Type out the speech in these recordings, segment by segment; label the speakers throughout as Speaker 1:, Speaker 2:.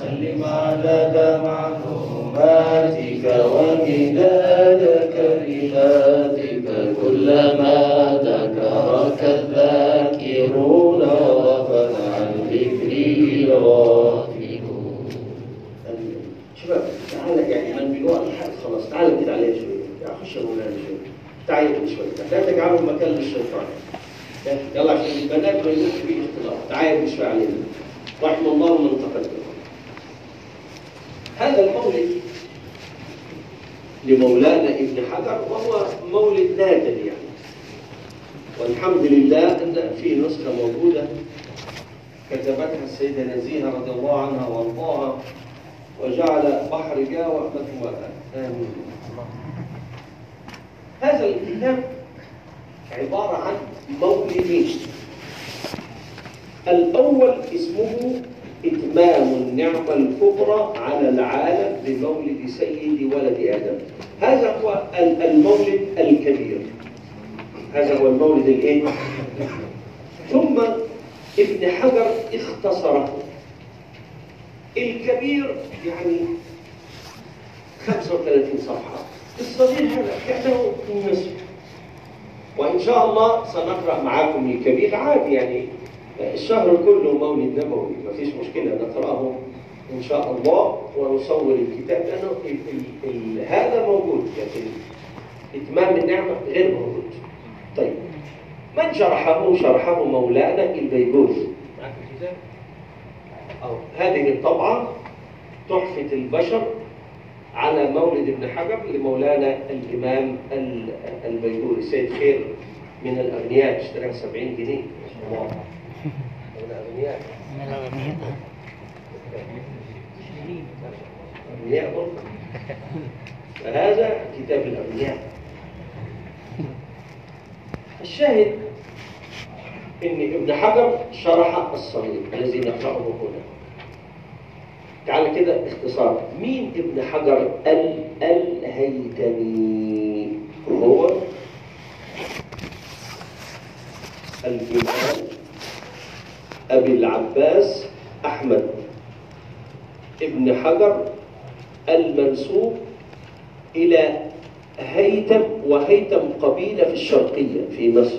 Speaker 1: سلم عدد معلوماتك ومداد كلماتك كلما ذكرك الذاكرون وغفل عن ذكري الغافلون
Speaker 2: شباب تعالى يعني من بيقول الحق خلاص تعالى كده عليه شوية. خش يا مولانا شوية تعالى شوية. لا تجعلوا مكان للشيطان يلا عشان البنات ما يكونش فيه اختلاط تعالى كده شوية علينا رحم الله من تقدم هذا المولد لمولانا ابن حجر وهو مولد نادر يعني والحمد لله ان في نسخه موجوده السيده نزيهة رضي الله عنها وارضاها وجعل بحر جاوة مثواها آمين. هذا الكتاب عبارة عن مولدين الأول اسمه إتمام النعمة الكبرى على العالم بمولد سيد ولد آدم. هذا هو ال- المولد الكبير. هذا هو المولد الإيه؟ ثم ابن حجر اختصره. الكبير يعني 35 صفحة. الصغير هذا كأنه النصف. وإن شاء الله سنقرأ معاكم الكبير عادي يعني. الشهر كله مولد نبوي ما فيش مشكلة نقرأه إن شاء الله ونصور الكتاب لأنه ال ال ال هذا موجود لكن إتمام النعمة غير موجود. طيب. من شرحه؟ شرحه مولانا البيجوز أو هذه الطبعة تحفة البشر على مولد ابن حجر لمولانا الإمام ال- البيجوري سيد خير من الأغنياء اشتراها 70 جنيه. الله من الأغنياء
Speaker 3: من الأغنياء
Speaker 2: أغنياء برضه. فهذا كتاب الأغنياء. الشاهد إن ابن حجر شرح الصغير الذي نقرأه هنا. تعال كده اختصار. مين ابن حجر ال الهيتمي؟ هو الإمام أبي العباس أحمد ابن حجر المنسوب إلى هيتم وهيتم قبيلة في الشرقية في مصر.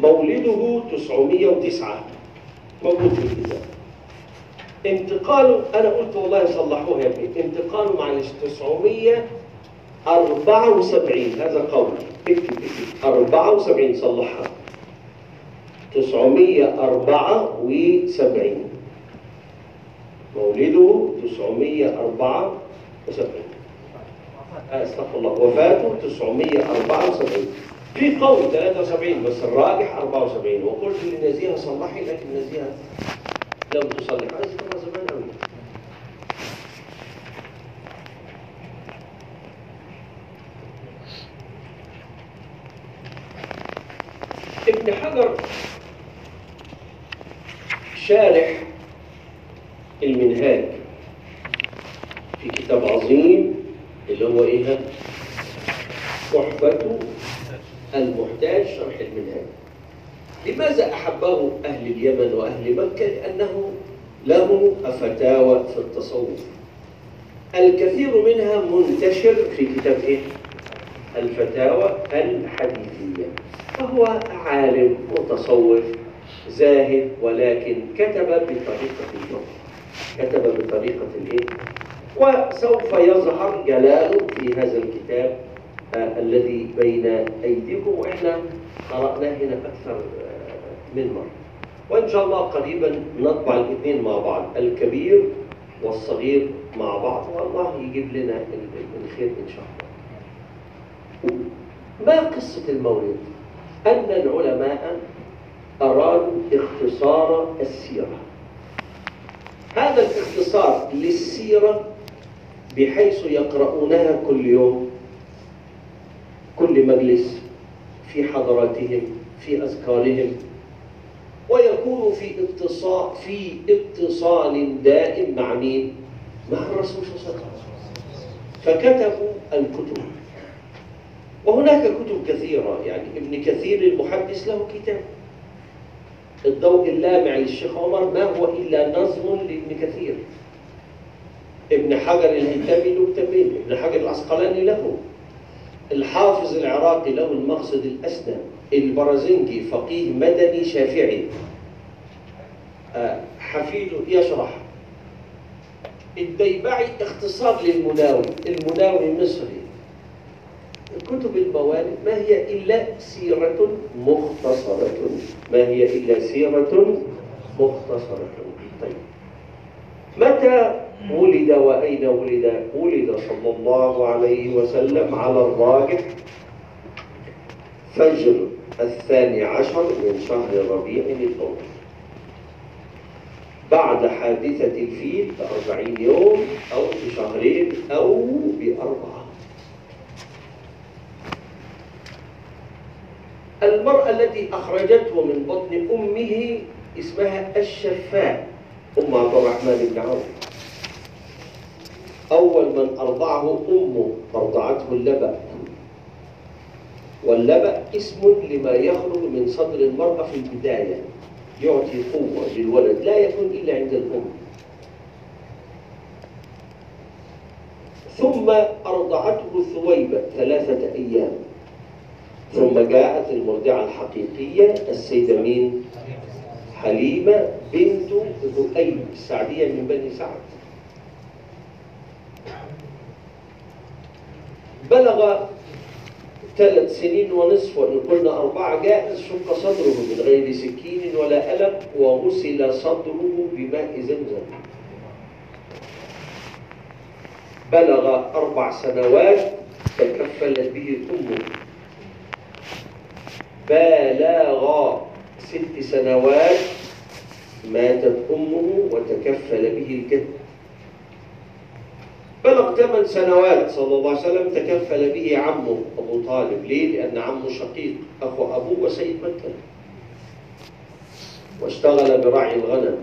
Speaker 2: مولده 909 موجود في الكتاب انتقاله أنا قلت والله صلحوها يا ابني. انتقاله معلش 974 هذا قول. اكتب اكتب. 74 صلحها. 974 مولده 974 آه، أستغفر الله. وفاته 974 في قول 73 بس الراجح 74 وقلت لنزيهة صلحي لكن نزيهة لم تصلح. هذا كان زمان قوي ابن حجر شارح المنهاج في كتاب عظيم اللي هو إيه؟ تحفة المحتاج شرح المنهاج لماذا أحبه أهل اليمن وأهل مكة؟ لأنه له فتاوى في التصوف الكثير منها منتشر في كتاب إيه؟ الفتاوى الحديثية فهو عالم متصوف زاهد ولكن كتب بطريقة الفقه كتب بطريقة الإيه؟ وسوف يظهر جلاله في هذا الكتاب آه الذي بين أيديكم وإحنا قرأناه هنا أكثر آه من مرة. وإن شاء الله قريبا نطبع الاثنين مع بعض الكبير والصغير مع بعض والله يجيب لنا ال- ال- الخير إن شاء الله. ما قصة المولد؟ أن العلماء أرادوا اختصار السيرة. هذا الاختصار للسيرة بحيث يقرؤونها كل يوم كل مجلس في حضراتهم في أذكارهم ويكون في اتصال في اتصال دائم مع مين؟ مع الرسول صلى الله عليه وسلم. فكتبوا الكتب. وهناك كتب كثيرة يعني ابن كثير المحدث له كتاب. الضوء اللامع للشيخ عمر ما هو إلا نظم لابن كثير. ابن حجر الهيثمي له كتابين ابن حجر العسقلاني له. الحافظ العراقي له المقصد الأسنى البرازنجي فقيه مدني شافعي. آه، حفيده يشرح. الديبعي اختصار للمناوي المناوي مصري كتب الموالد ما هي إلا سيرة مختصرة؟ ما هي إلا سيرة مختصرة؟ طيب. متى ولد وأين ولد؟ ولد صلى الله عليه وسلم على الراجح فجر الثاني عشر من شهر ربيع الأول بعد حادثة الفيل بأربعين يوم أو بشهرين أو بأربعة. المرأة التي أخرجته من بطن أمه اسمها الشفاء. أم عبد الرحمن بن عوف. أول من أرضعه أمه أرضعته اللبأ. واللبأ اسم لما يخرج من صدر المرأة في البداية. يعطي قوة للولد لا يكون إلا عند الأم. ثم أرضعته ثويبة ثلاثة أيام. ثم جاءت المرضعة الحقيقية السيدة مين؟ حليمة بنت ذؤيب السعدية من بني سعد. بلغ ثلاث سنين ونصف وإن قلنا أربعة جائز شق صدره من غير سكين ولا ألم وغسل صدره بماء زمزم. بلغ أربع سنوات تكفلت به أمه بلغ ست سنوات ماتت أمه وتكفل به الجد. بلغ ثمان سنوات صلى الله عليه وسلم تكفل به عمه أبو طالب. ليه؟ لأن عمه شقيق أخو أبوه وسيد مكة. واشتغل برعي الغنم.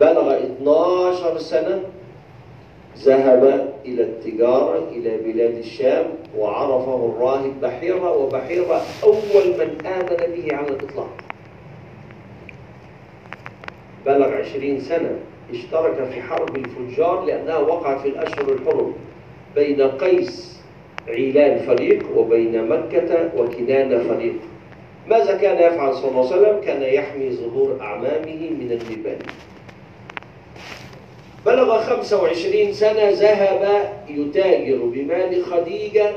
Speaker 2: بلغ 12 سنة ذهب إلى التجارة إلى بلاد الشام وعرفه الراهب بحيرة وبحيرة أول من آمن به على الإطلاق. بلغ عشرين سنة اشترك في حرب الفجار لأنها وقعت في الأشهر الحرم بين قيس عيلان فريق وبين مكة وكنانة فريق. ماذا كان يفعل صلى الله عليه وسلم؟ كان يحمي ظهور أعمامه من النبال بلغ 25 سنة ذهب يتاجر بمال خديجة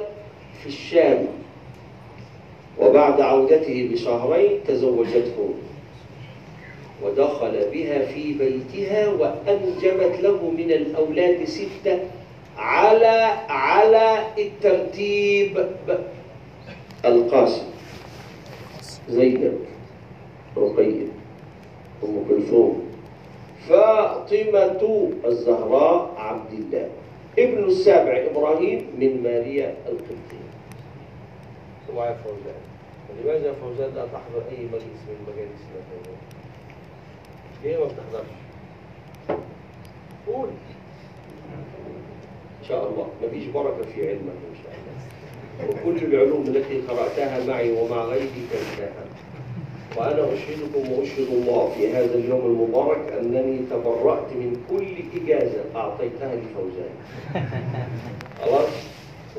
Speaker 2: في الشام. وبعد عودته بشهرين تزوجته. ودخل بها في بيتها وأنجبت له من الأولاد ستة على على الترتيب. القاسم زينب رقية أم كلثوم فاطمة الزهراء عبد الله. ابن السابع إبراهيم من ماريا القبطية. وعي فوزان. لماذا فوزان لا تحضر أي مجلس من مجالس فوزان ليه ما بتحضرش؟ قول. إن شاء الله. مفيش بركة في علمك إن شاء الله. وكل العلوم التي قرأتها معي ومع غيري كنتها وأنا أشهدكم وأشهد الله في هذا اليوم المبارك أنني تبرأت من كل إجازة أعطيتها لفوزان. خلاص؟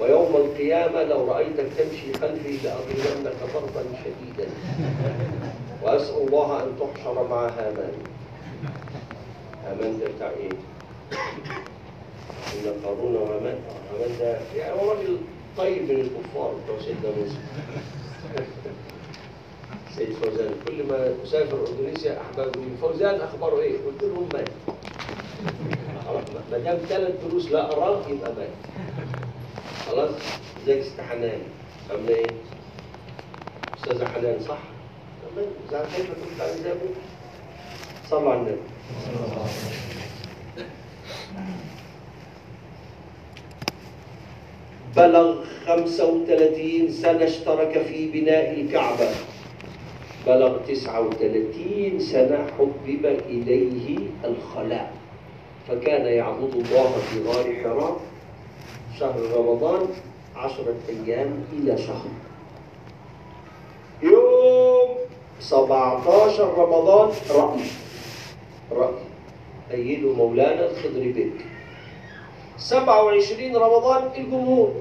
Speaker 2: ويوم القيامة لو رأيتك تمشي خلفي لأضربنك ضربا شديدا. وأسأل الله أن تحشر مع هامان. هامان ده بتاع إيه؟ إن قارون وهامان. هامان ده يعني هو راجل طيب من الكفار بتوع سيدنا موسى. سيد فوزان. كل ما أسافر إندونيسيا احبابي فوزان اخباره إيه؟ قلت لهم مات. ما دام ثلاث دروس لا اراه يبقى مات. خلاص زي حنان. عامله إيه؟ استاذه حنان صح؟ تمام اذا خايفه كنت عايز أبوك صلوا على النبي. بلغ 35 سنة اشترك في بناء الكعبة. بلغ 39 سنة حبب إليه الخلاء. فكان يعبد الله في غار حراء شهر رمضان عشرة أيام إلى شهر. يوم 17 رمضان رأي. رأي. أيده مولانا الخضر بك. 27 رمضان الجمهور.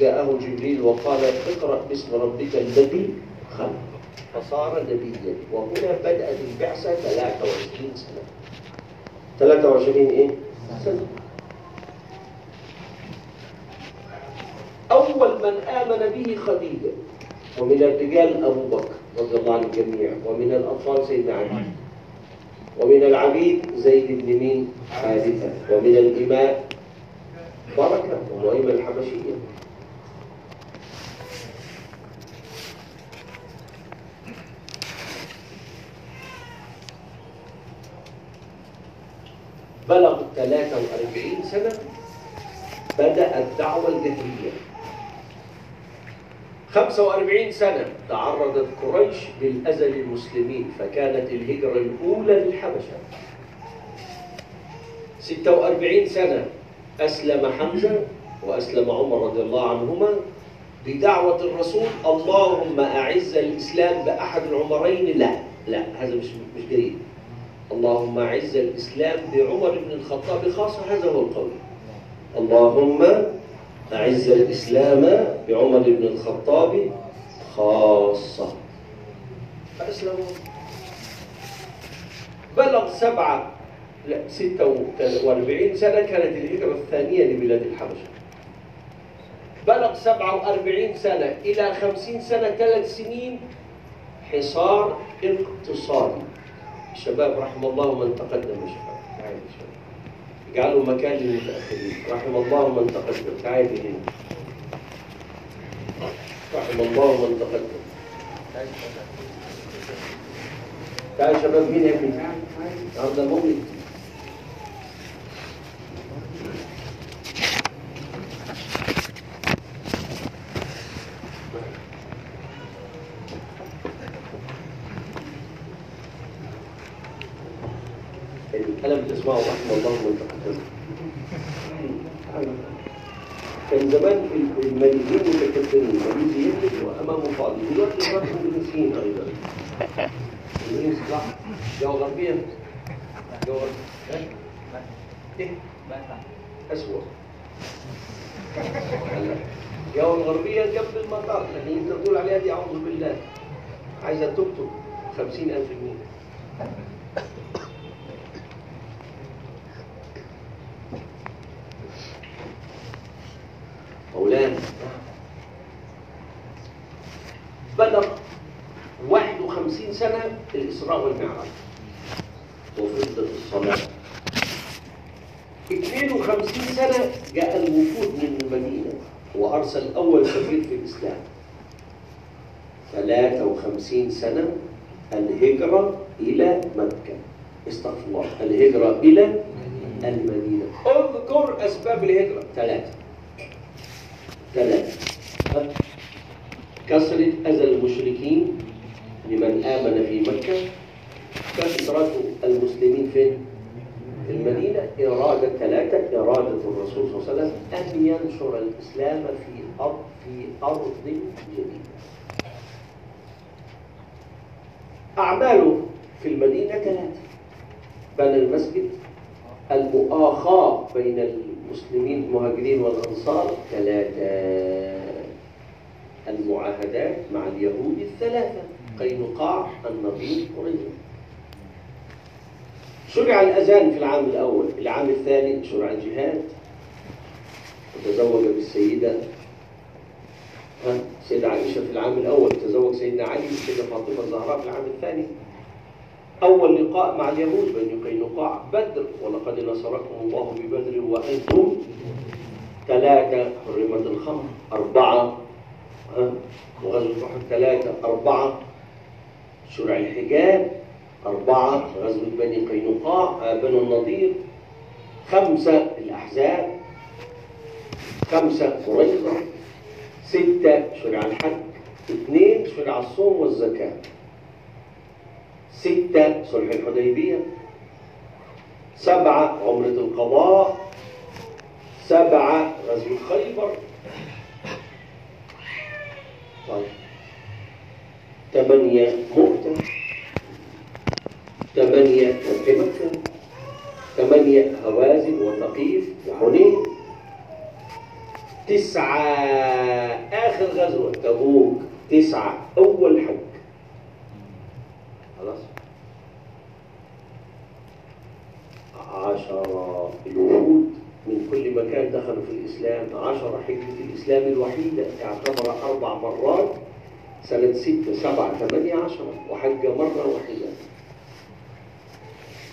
Speaker 2: جاءه جبريل وقال اقرأ باسم ربك الذي خلق. فصار نبيا. وهنا بدأت البعثة 23 سنة. 23 إيه؟ سنة. أول من آمن به خديجة. ومن الرجال أبو بكر رضي الله عن الجميع ومن الأطفال سيدنا علي. ومن العبيد زيد بن مين؟ حارثة. ومن الإماء بركة. ومؤيمة الحبشية. بلغ 43 سنة بدأ الدعوة الجاهلية. 45 سنة تعرضت قريش للأذى للمسلمين فكانت الهجرة الأولى للحبشة. 46 سنة أسلم حمزة وأسلم عمر رضي الله عنهما بدعوة الرسول اللهم أعز الإسلام بأحد العمرين. لا لا هذا مش مش جيد. اللهم أعز الإسلام بعمر بن الخطاب خاصة هذا هو القول. اللهم أعز الإسلام بعمر بن الخطاب خاصة. فأسلموا. بلغ سبعة لا ستة وأربعين سنة كانت الهجرة الثانية لبلاد الحبشة. بلغ سبعة وأربعين سنة إلى خمسين سنة ثلاث سنين حصار اقتصادي. الشباب رحم الله من تقدم يا شباب. تعالوا يا شباب. اجعلوا مكان للمتأخرين رحم الله من تقدم. تعالوا هنا رحم الله من تقدم. تعالوا يا شباب. مين يا ابني النهارده مولد تسمعه رحمة الله من تقدم كان زمان الماليين متكبرين الماليزي يملك وامامه فاضي دلوقتي الراجل اندونيسيين أيضا. اندونيسي صح؟ جو غربيه اسوء جو الغربيه جنب المطار لكن أنت تقول عليها دي أعوذ بالله. عايزة تكتب 50000 جنيه. مولانا بلغ 51 سنة الإسراء والمعراج. وفضة الصلاة. 52 سنة جاء الوفود من المدينة وأرسل أول سفير في الإسلام. 53 سنة الهجرة إلى مكة. استغفر الله. الهجرة إلى المدينة. اذكر أسباب الهجرة. ثلاثة. ثلاثة كثرة أذى المشركين لمن آمن في مكة. كثرة المسلمين فين؟ في المدينة. إرادة ثلاثة. إرادة الرسول صلى الله عليه وسلم أن ينشر الإسلام في أرض في أرض جديدة. أعماله في المدينة ثلاثة. بنى المسجد المؤاخاة بين المسلمين المهاجرين والأنصار ثلاثة المعاهدات مع اليهود الثلاثة قينقاع النضير قريظة شرع الأذان في العام الأول العام الثاني شرع الجهاد. وتزوج بالسيدة ها سيدة عائشة في العام الأول تزوج سيدنا علي والسيدة فاطمة الزهراء في العام الثاني. أول لقاء مع اليهود بني قينقاع بدر. ولقد نصركم الله ببدر وأنتم ثلاثة. حرمت الخمر أربعة. وغزوة أحد ثلاثة أربعة. شرع الحجاب أربعة. غزوة بني قينقاع بنو النضير. خمسة الأحزاب. خمسة قريظة. ستة شرع الحج. اثنين شرع الصوم والزكاة. ستة صلح الحديبية سبعة عمرة القضاء سبعة غزوة خيبر طيب. ثمانية مؤتة ثمانية فتح مكة ثمانية هوازن وثقيف وحنين تسعة آخر غزوة تبوك تسعة أول حج خلاص عشرة الوفود من كل مكان دخلوا في الإسلام عشرة حجة الإسلام الوحيدة اعتبر أربع مرات سنة ستة سبعة ثمانية عشرة وحج مرة واحدة.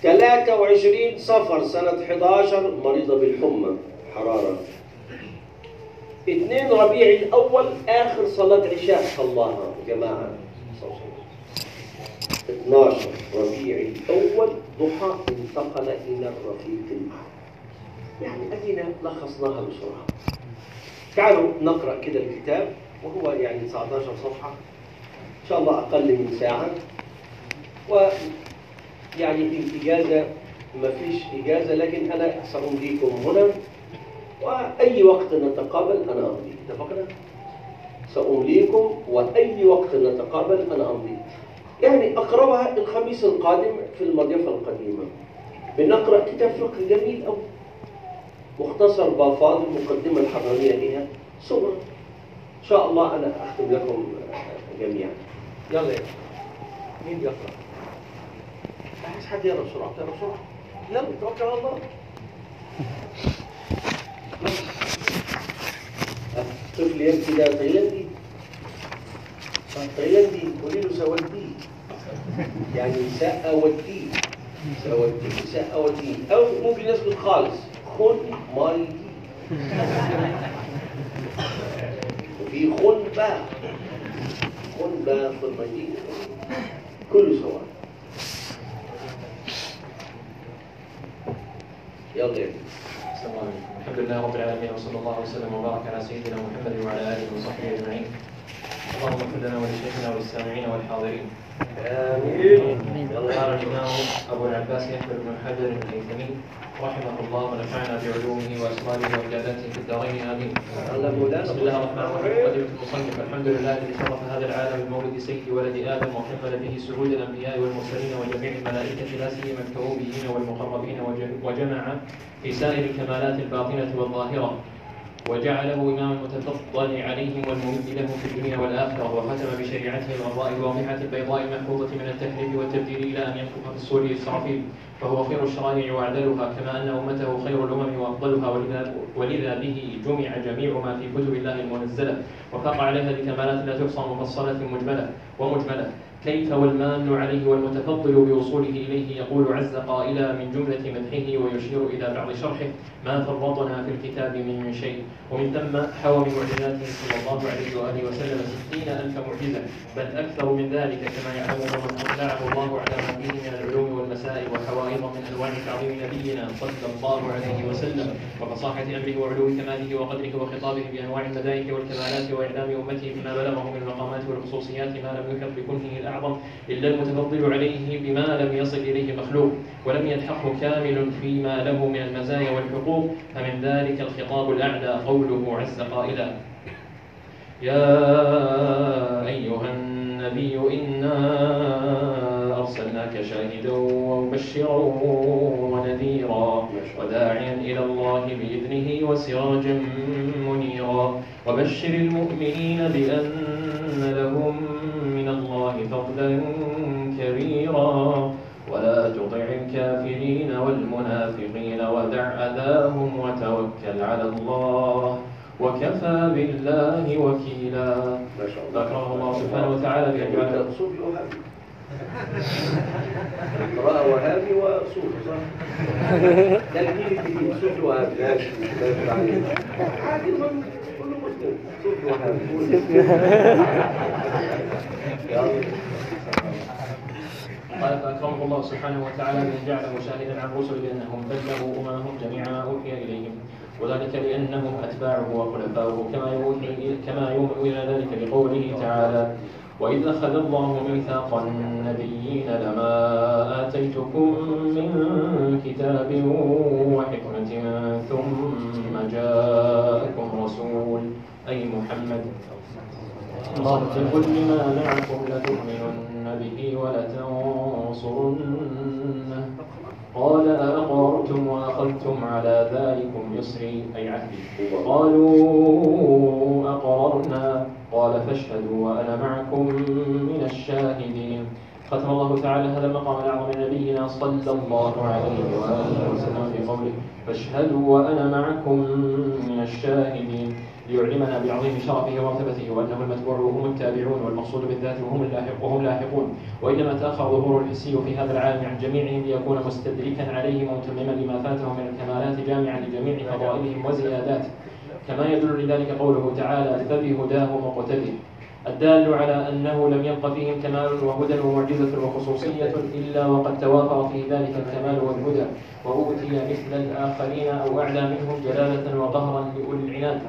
Speaker 2: 23 صفر سنة 11 مريضة بالحمى. حرارة. 2 ربيع الأول آخر صلاة عشاء. صلاها جماعة. 12 ربيع الأول ضحى انتقل إلى الرفيق الأعلى. يعني أدينا لخصناها بسرعة. تعالوا نقرأ كده الكتاب وهو يعني 19 صفحة. إن شاء الله أقل من ساعة. و يعني الإجازة ما فيش إجازة لكن أنا سأمضيكم هنا. وأي وقت نتقابل أنا أمضي. اتفقنا؟ سأمليكم وأي وقت نتقابل أنا أمضي. يعني أقربها الخميس القادم في المضيفة القديمة. بنقرأ كتاب فقه جميل أوي. مختصر بافاض المقدمة الحضارية لها صورة إن شاء الله أنا أختم لكم جميعا. يلا يا مين يقرأ؟ عايز حد يقرأ بسرعة. تقرا بسرعة. يلا توكل على الله. طفل يبكي ده تايلاندي تايلاندي قولي له سوديه يعني سأوديه سأوديه سأوديه أو ممكن يسكت خالص. خن مالي وفي خنبة خنبة المدينة كله سواء. يلا يا
Speaker 3: السلام عليكم. الحمد لله رب العالمين وصلى الله وسلم وبارك على سيدنا محمد وعلى آله وصحبه أجمعين. اللهم اغفر لنا ولشيخنا وللسامعين والحاضرين.
Speaker 2: آمين.
Speaker 3: قال الامام أبو العباس احمد بن حجر الهيثمي. رحمه الله ونفعنا بعلومه واسراره وعباداته في الدارين.
Speaker 2: آمين.
Speaker 3: بسم الله الرحمن الرحيم. مقدمة المصنف. الحمد لله الذي شرف هذا العالم بمولد سيد ولد آدم وكمل به سعود الأنبياء والمرسلين وجميع الملائكة لا سيما الكروبيين والمقربين وج- وجمع في سائر الكمالات الباطنة والظاهرة. وجعله إماما المتفضل عليهم والممد لهم في الدنيا والآخرة وختم بشريعته الغراء الواضحة البيضاء المحفوظة من التحريف والتبديل إلى أن ينفخ في الصور إسرافيل فهو خير الشرائع وأعدلها كما أن أمته خير الأمم وأفضلها ولذا, ولذا به جمع جميع ما في كتب الله المنزلة وفاق عليها بكمالات لا تحصى مفصلة مجملة ومجملة. كيف والمان عليه والمتفضل بوصوله إليه يقول عز قائلا من جملة مدحه ويشير إلى بعض شرحه ما فرطنا في الكتاب من شيء. ومن ثم حوى من معجزاته صلى الله عليه وآله وسلم ستين ألف معجزة بل أكثر من ذلك كما يعلم من أطلعه الله على ما فيه من العلوم والمسائل وحوائط من أنواع تعظيم نبينا صلى الله عليه وسلم وفصاحة أمره وعلو كماله وقدره وخطابه بأنواع الملائكة والكمالات وإعلام أمته بما بلغه من المقامات والخصوصيات ما لم يحط بكنه الأعظم إلا المتفضل عليه بما لم يصل إليه مخلوق ولم يلحقه كامل فيما له من المزايا والحقوق فمن ذلك الخطاب الأعلى قوله عز قائلا يا أيها النبي إنا أرسلناك شاهدا ومبشرا ونذيرا وداعيا إلى الله بإذنه وسراجا منيرا. وبشر المؤمنين بأن لهم
Speaker 2: أنت صوفي وهابي قراءة وهابي وصوفي صح؟ الجيل الجديد صوفي وهابي لا يفرق عليك. عادي كله مسلم صوفي وهابي
Speaker 3: قال فأكرمه الله سبحانه وتعالى بأن جعله شاهدا عن الرسل بأنهم بلغوا أممهم جميع ما أوحي إليهم وذلك لأنهم أتباعه وخلفاؤه كما يوحي كما يوحي إلى ذلك بقوله تعالى وإذ أخذ الله ميثاق النبيين لما آتيتكم من كتاب وحكمة ثم جاءكم رسول. أي محمد. في كل ما معكم لتؤمنن به ولتنصرنه. قال أأقررتم وأخذتم على ذلكم إصري أي عهدي. قالوا أقررنا. قال فاشهدوا وأنا معكم من الشاهدين. ختم الله تعالى هذا المقام الأعظم نبينا صلى الله عليه وآله وسلم في قوله فاشهدوا وأنا معكم من الشاهدين. ليعلمنا بعظيم شرفه ومرتبته وأنه المتبوع وهم التابعون والمقصود بالذات وهم اللاحق وهم لاحقون. وإنما تأخر ظهور الحسي في هذا العالم عن جميعهم ليكون مستدركا عليهم ومتمما لما فاته من الكمالات جامعا لجميع فضائلهم وزياداته كما يدل لذلك قوله تعالى فبهداه مقتدي الدال على أنه لم يبق فيهم كمال وهدى ومعجزة وخصوصية إلا وقد توافر في ذلك الكمال والهدى وأوتي مثل الآخرين أو أعلى منهم جلالة وقهرا لأولي العناد.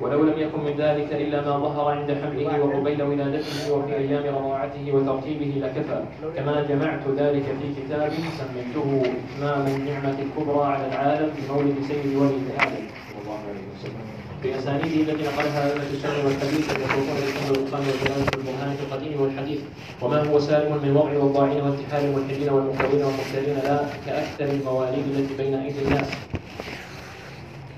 Speaker 3: ولو لم يكن من ذلك إلا ما ظهر عند حمله وقبيل ولادته وفي أيام رضاعته وترتيبه لكفى. كما جمعت ذلك في كتاب سميته إتمام النعمة الكبرى على العالم بمولد سيد ولد آدم. صلى الله عليه وسلم. بأسانيده التي نقلها أئمة السنة والحديث يخلقون الإسلام والإتقان والبيان والبرهان في القديم والحديث. وما هو سالم من وضع والضاعين وانتحال الملحدين والمنكرين والمختارين لا كأكثر المواليد التي بين أيدي الناس.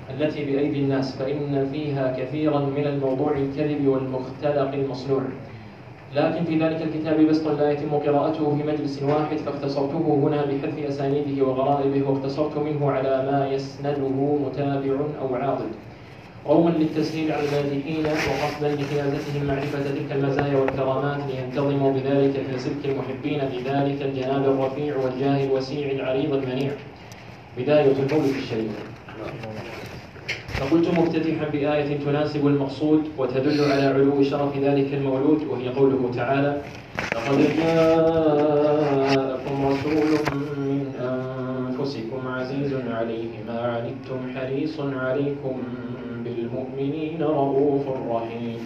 Speaker 3: التي بأيدي الناس فإن فيها كثيرا من الموضوع الكذب والمختلق المصنوع. لكن في ذلك الكتاب بسط لا يتم قراءته في مجلس واحد فاختصرته هنا بحذف أسانيده وغرائبه واقتصرت منه على ما يسنده متابع أو عاضد روما للتسهيل على المادحين وقصدا لحيازتهم معرفة تلك المزايا والكرامات لينتظموا بذلك في سلك المحبين بذلك الجناب الرفيع والجاه الوسيع العريض المنيع. بداية المولد الشريف فقلت مفتتحا بآية تناسب المقصود وتدل على علو شرف ذلك المولود وهي قوله تعالى لقد جاءكم رسول من أنفسكم عزيز عليه ما عنتم حريص عليكم بالمؤمنين رؤوف رحيم.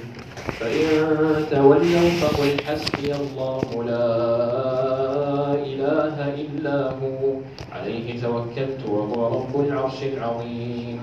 Speaker 3: فإن تولوا فقل حسبي الله لا إله إلا هو عليه توكلت وهو رب العرش العظيم.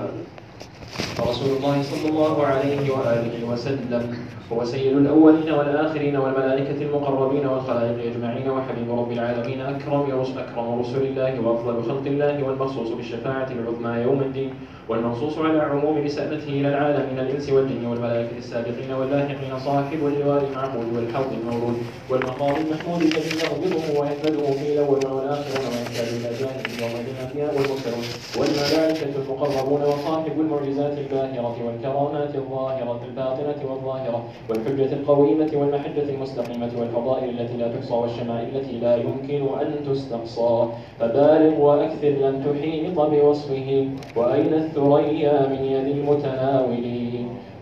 Speaker 3: فرسول الله صلى الله عليه وآله وسلم هو سيد الأولين والآخرين والملائكة المقربين والخلائق أجمعين وحبيب رب العالمين أكرم أكرم رسل الله وأفضل خلق الله والمخصوص بالشفاعة العظمى يوم الدين والمنصوص على عموم رسالته إلى العالم من الإنس والجن والملائكة السابقين واللاحقين صاحب اللواء المعقول والحوض المورود والمقام المحمود الذي يغضبه ويحمده في الأول والآخرون ويحتاج إلى جانبه ومن الأنبياء والمرسلون والملائكة المقربون وصاحب المعجزات الباهرة والكرامات الظاهرة الباطنة والظاهرة والحجة القويمة والمحجة المستقيمة والفضائل التي لا تحصى والشمائل التي لا يمكن أن تستقصى فبالغ وأكثر لن تحيط بوصفه وأين الثريا من يد المتناولين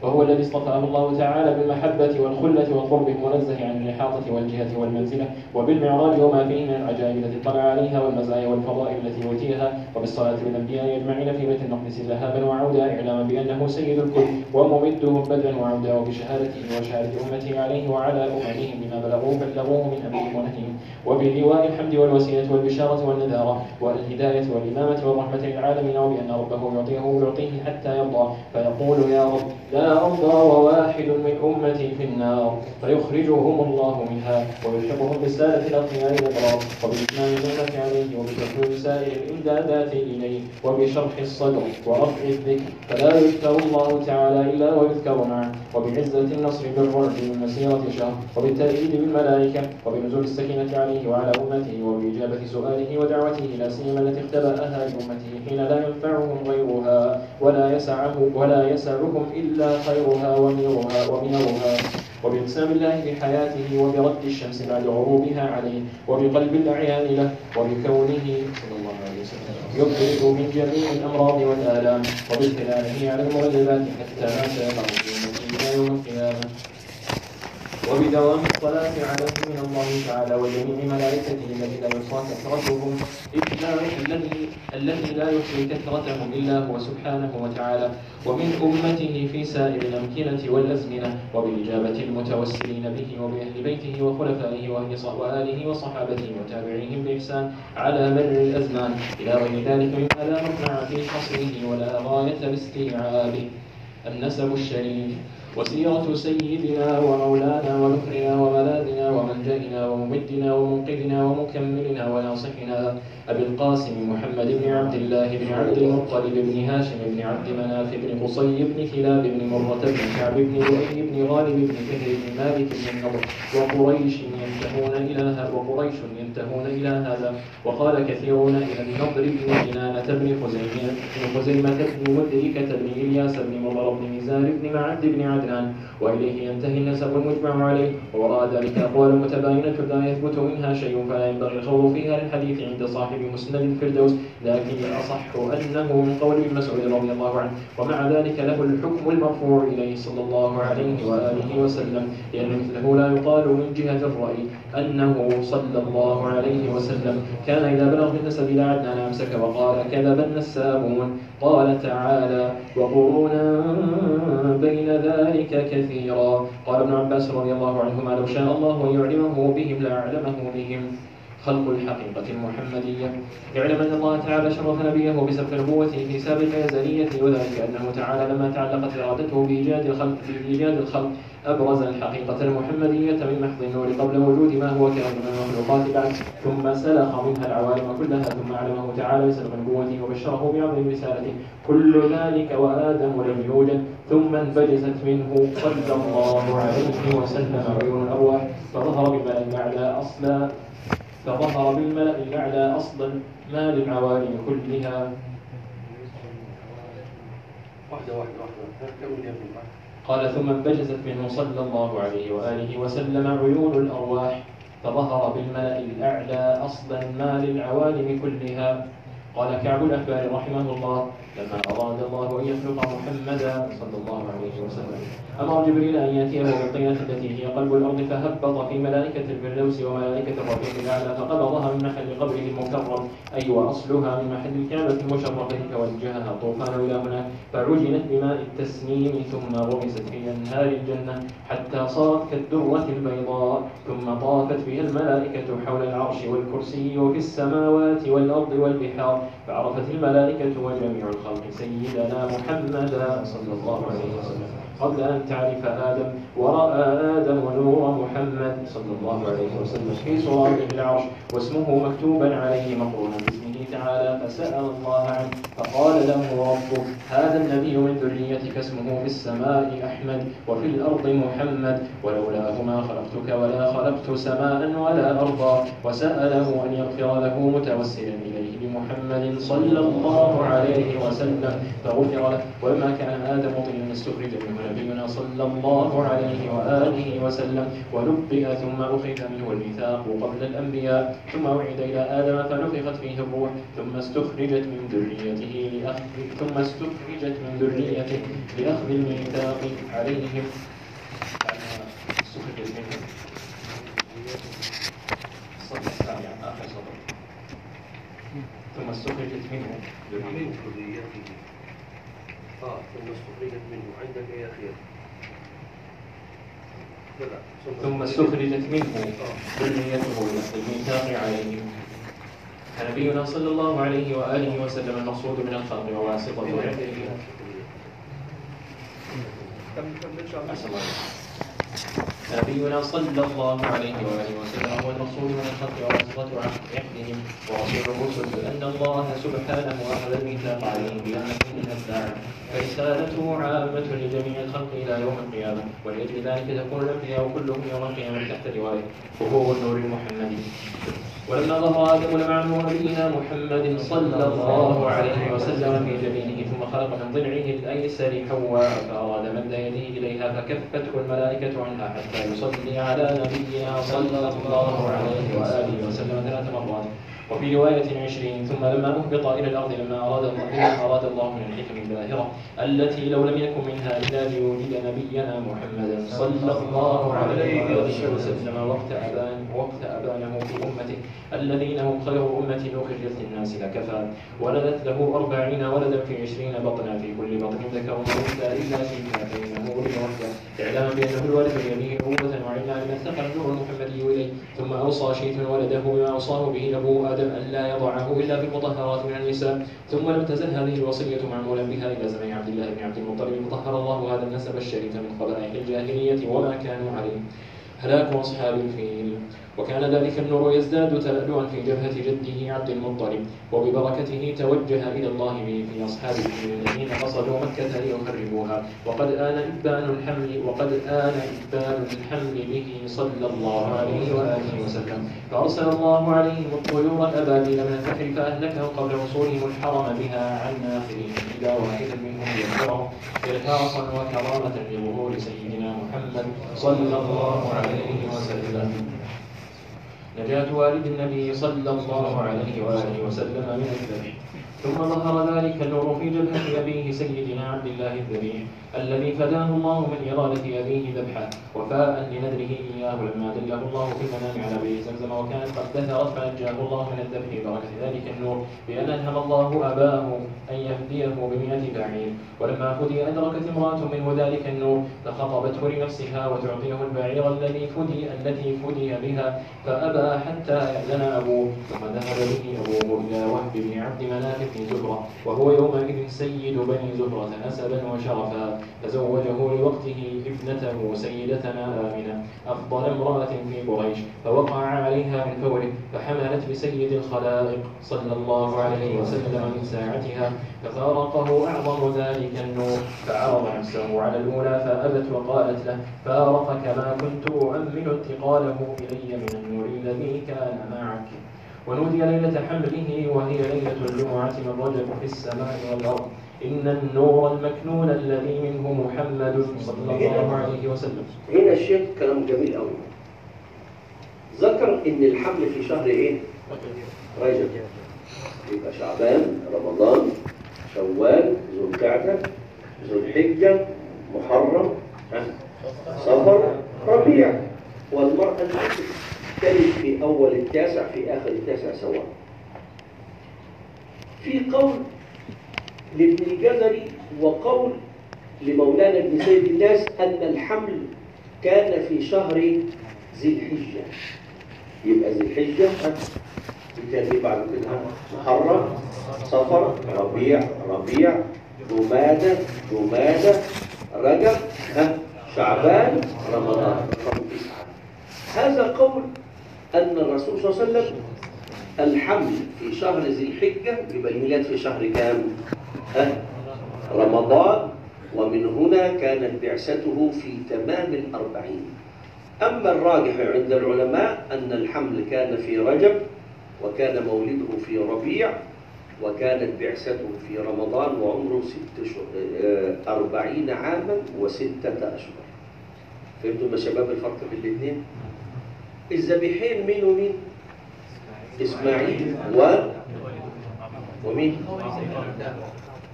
Speaker 3: وهو الذي اصطفاه الله تعالى بالمحبة والخلة والقرب المنزه عن الإحاطة والجهة والمنزلة وبالمعراج وما فيه من العجائب التي اطلع عليها والمزايا والفضائل التي أوتيها وبالصلاة والأنبياء أجمعين في بيت المقدس ذهابا وعودا إعلاما بأنه سيد الكل وممدهم بدلا وعودا وبشهادته وشهادة أمته عليه وعلى أممهم بما بلغوه بلغوه من أمرهم ونهيهم وبلواء الحمد والوسيلة والبشارة والنذارة والهداية والإمامة والرحمة للعالمين وبأن ربه يعطيه ويعطيه حتى يرضى فيقول يا رب لا أرضى وواحد من أمتي في النار فيخرجهم الله منها ويلحقهم بالسادة الأخيار الأبرار وبإتمام النعمة عليه وبتكوين سائر الإمدادات إليه وبشرح الصدر ورفع الذكر فلا يذكر الله تعالى إلا ويذكر معه وبعزة النصر بالرعب من مسيرة شهر وبالتأييد بالملائكة وبنزول السكينة عليه وعلى أمته وبإجابة سؤاله ودعوته لا سيما التي اختبأها لأمته حين لا ينفعهم غيرها ولا يسعه ولا يسعهم إلا خيرها ومنرها ومنرها وبإقسام الله بحياته وبرد الشمس بعد غروبها عليه وبقلب الأعيان له وبكونه صلى الله عليه وسلم. يبرئ من جميع الأمراض والآلام وباطلاعه على المغلبات حتى ما سيقع في يوم القيامة. وبدوام الصلاة عليه من الله تعالى وجميع ملائكته التي لا يحصى كثرتهم الذي الذي لا يحصي كثرتهم إلا هو سبحانه وتعالى. ومن أمته في سائر الأمكنة والأزمنة وبإجابة المتوسلين به وبأهل بيته وخلفائه وآله وصحابته وتابعيهم بإحسان على مر الأزمان. إلى غير ذلك مما لا مقنع في حصره ولا غاية باستيعابه. النسب الشريف. وسيرة سيدنا ومولانا ونحرنا وملاذنا وملجأنا وممدنا ومنقذنا ومكملنا وناصحنا أبي القاسم محمد بن عبد الله بن عبد المطلب بن هاشم بن عبد مناف بن قصي بن كلاب بن مرة بن كعب بن لؤي بن غالب بن فهر بن مالك بن النضر وقريش ينتهون إلى هذا وقريش ينتهون إلى هذا. وقال كثيرون إلى النضر بن كنانة بن خزيمة بن خزيمة بن مدركة بن إلياس بن مضر بن نزار بن معد بن عدنان. وإليه ينتهي النسب المجمع عليه. ووراء ذلك أقوال متباينة لا يثبت منها شيء فلا ينبغي الخوض فيها للحديث عند صاحب مسند الفردوس. لكن الأصح أنه من قول ابن مسعود رضي الله عنه ومع ذلك له الحكم المرفوع إليه صلى الله عليه وآله وسلم. لأن مثله لا يقال من جهة الرأي أنه صلى الله عليه وسلم كان إذا بلغ بالنسب إلى عدنان أمسك وقال كذب النسابون. قال تعالى وقرونا بين ذلك كثيرا. قال ابن عباس رضي الله عنهما لو شاء الله أن يعلمه بهم لأعلمه بهم. خلق الحقيقة المحمدية اعلم أن الله تعالى شرف نبيه بسبق نبوته في سابق أزليته وذلك أنه تعالى لما تعلقت إرادته بإيجاد الخلق بإيجاد الخلق أبرز الحقيقة المحمدية من محض النور قبل وجود ما هو كائن من المخلوقات بعد. ثم سلخ منها العوالم كلها ثم أعلمه تعالى بسبق نبوته وبشره بعظم رسالته. كل ذلك وآدم لم يوجد ثم انبجست منه. صلى الله عليه وسلم عيون الأرواح فظهر بالملأ الأعلى أصلا فظهر بالملأ الأعلى أصلا ما للعوالم كلها.
Speaker 4: واحدة واحدة واحدة.
Speaker 3: قال ثم انبجست منه صلى الله عليه وآله وسلم عيون الأرواح فظهر بالملأ الأعلى أصلا ما للعوالم كلها. قال كعب الأحبار رحمه الله لما أراد الله أن يخلق محمدا صلى الله عليه وسلم. أمر جبريل أن يأتيه بالطينة التي هي قلب الأرض فهبط في ملائكة الفردوس وملائكة الرفيق الأعلى فقبضها من محل قبره المكرم. أي وأصلها من محل الكعبة المشرفة فوجهها الطوفان إلى هناك فعجنت بماء التسنيم ثم رمست في أنهار الجنة حتى صارت كالدرة البيضاء. ثم طافت بها الملائكة حول العرش والكرسي وفي السماوات والأرض والبحار. فعرفت الملائكة وجميع الخلق سيدنا محمدا صلى الله عليه وسلم. قبل أن تعرف آدم ورأى آدم نور محمد صلى الله عليه وسلم في صورة العرش واسمه مكتوبا عليه مقرونا باسمه. تعالى فسأل الله عنه. فقال له ربه هذا النبي من ذريتك اسمه في السماء أحمد وفي الأرض محمد ولولاه ما خلقتك ولا خلقت سماء ولا أرضا. وسأله أن يغفر له متوسلا إليه بمحمد صلى الله عليه وسلم. فغفر له. ولما كان آدم طينا استخرج منه نبينا صلى الله عليه وآله وسلم. ونبئ ثم أخذ منه الميثاق قبل الأنبياء. ثم أعيد إلى آدم فنفخت فيه الروح. ثم استخرجت من ذريته لأخذ ثم استخرجت من ذريته لأخذ الميثاق عليهم. استخرجت منه السطر السابع آخر ثم استخرجت منه
Speaker 4: من
Speaker 3: ذريته.
Speaker 4: آه ثم استخرجت منه. عندك يا لا
Speaker 3: ثم استخرجت منه ذريته لأخذ الميثاق عليهم. فنبينا صلى الله عليه وآله وسلم المقصود من الخلق وواسطة أحسن الله. نبينا صلى الله عليه وآله وسلم هو المقصود من الخلق وواسطة عهدهم ورسول الرسل أن الله سبحانه أخذ الميثاق عليهم بأنه من الداعي. فرسالته عامة لجميع الخلق إلى يوم القيامة. ولأجل ذلك تكون الأنبياء كلهم يوم القيامة تحت رواية وهو النور المحمدي ولما ظهر آدم لمع نور نبينا محمد صلى الله عليه وسلم في جبينه ثم خلق من ضلعه الأيسر حواء فأراد مد يده إليها فكفته الملائكة عنها حتى يصلي على نبينا صلى الله عليه وآله وسلم ثلاث مرات. وفي رواية عشرين ثم لما أهبط إلى الأرض لما أراد الله أراد الله من الحكم الباهرة التي لو لم يكن منها إلا ليوجد نبينا محمدا صلى الله عليه وسلم وقت أبان وقت أبانه في أمته الذين هم خير أمة أخرجت للناس لكفى ولدت له أربعين ولدا في عشرين بطنا في كل بطن ذكر وأنثى إلا في ولد وحده إعلاما بأنه الولد بيده قوة وعلما لما انتقل النور المحمدي إليه ثم أوصى شيث ولده بما أوصاه به أبوه آدم أن لا يضعه إلا في المطهرات من النساء. ثم لم تزل هذه الوصية معمولا بها إلى زمن عبد الله بن عبد المطلب طهر الله هذا النسب الشريف من قبائح الجاهلية وما كانوا عليه. هلاك أصحاب الفيل. وكان ذلك النور يزداد تلألؤا في جبهة جده عبد المطلب وببركته توجه إلى الله به في أصحاب الفيل الذين قصدوا مكة ليخربوها وقد آن إبان الحمل وقد آن إبان الحمل به صلى الله عليه وآله وسلم. فأرسل الله عليهم الطيور الأبابيل من البحر فأهلكهم قبل وصولهم الحرم بها عن آخرهم إلى واحد منهم يذكرهم إرهاصا وكرامة لظهور سيدنا محمد صلى الله عليه وسلم نجاة والد النبي صلى الله عليه وآله وسلم من الذبح ثم ظهر ذلك النور في جبهة أبيه سيدنا عبد الله الذبيح الذي فداه الله من إرادة أبيه ذبحه وفاء لنذره إياه لما دله الله في المنام على بئر زمزم وكانت قد دثرت فنجاه الله من الذبح ببركة ذلك النور بأن ألهم الله أباه أن يهديه بمئة بعير. ولما هدي أدركت امرأة منه ذلك النور فخطبته لنفسها وتعطيه البعير الذي فدي التي فدي بها فأبى حتى يأذن أبوه ثم ذهب به أبوه إلى وهب بن عبد مناف بن زهرة وهو يومئذ سيد بني زهرة نسبا وشرفا. فزوجه لوقته ابنته سيدتنا آمنة. أفضل امرأة في قريش فوقع عليها من فوره فحملت بسيد الخلائق صلى الله عليه وسلم من ساعتها. ففارقه أعظم ذلك النور فعرض نفسه على الأولى فأبت وقالت له فارقك ما كنت أؤمن انتقاله إلي من النور الذي كان معك. ونودي ليلة حمله وهي ليلة الجمعة من رجب في السماء والأرض. إن النور المكنون الذي منه محمد صلى الله عليه وسلم.
Speaker 2: هنا الشيخ كلام جميل قوي ذكر إن الحمل في شهر إيه؟ رجب. يبقى شعبان رمضان شوال ذو القعده ذو الحجه محرم صفر ربيع. والمرأة التي تلد في أول التاسع في آخر التاسع سواء. في قول لابن الجزري وقول لمولانا ابن سيد الناس أن الحمل كان في شهر ذي الحجة. يبقى ذي الحجة بالتالي بعد كده. محرم صفر ربيع ربيع جمادة جمادة رجب شعبان رمضان. هذا قول أن الرسول صلى الله عليه وسلم الحمل في شهر ذي الحجة يبقى الميلاد في شهر كام؟ ها؟ رمضان ومن هنا كانت بعثته في تمام الأربعين أما الراجح عند العلماء أن الحمل كان في رجب وكان مولده في ربيع وكانت بعثته في رمضان وعمره ست آه، أربعين عاما وستة أشهر فهمتم يا شباب الفرق بين الاثنين؟ الذبيحين مين؟ ومين؟ إسماعيل و ومين؟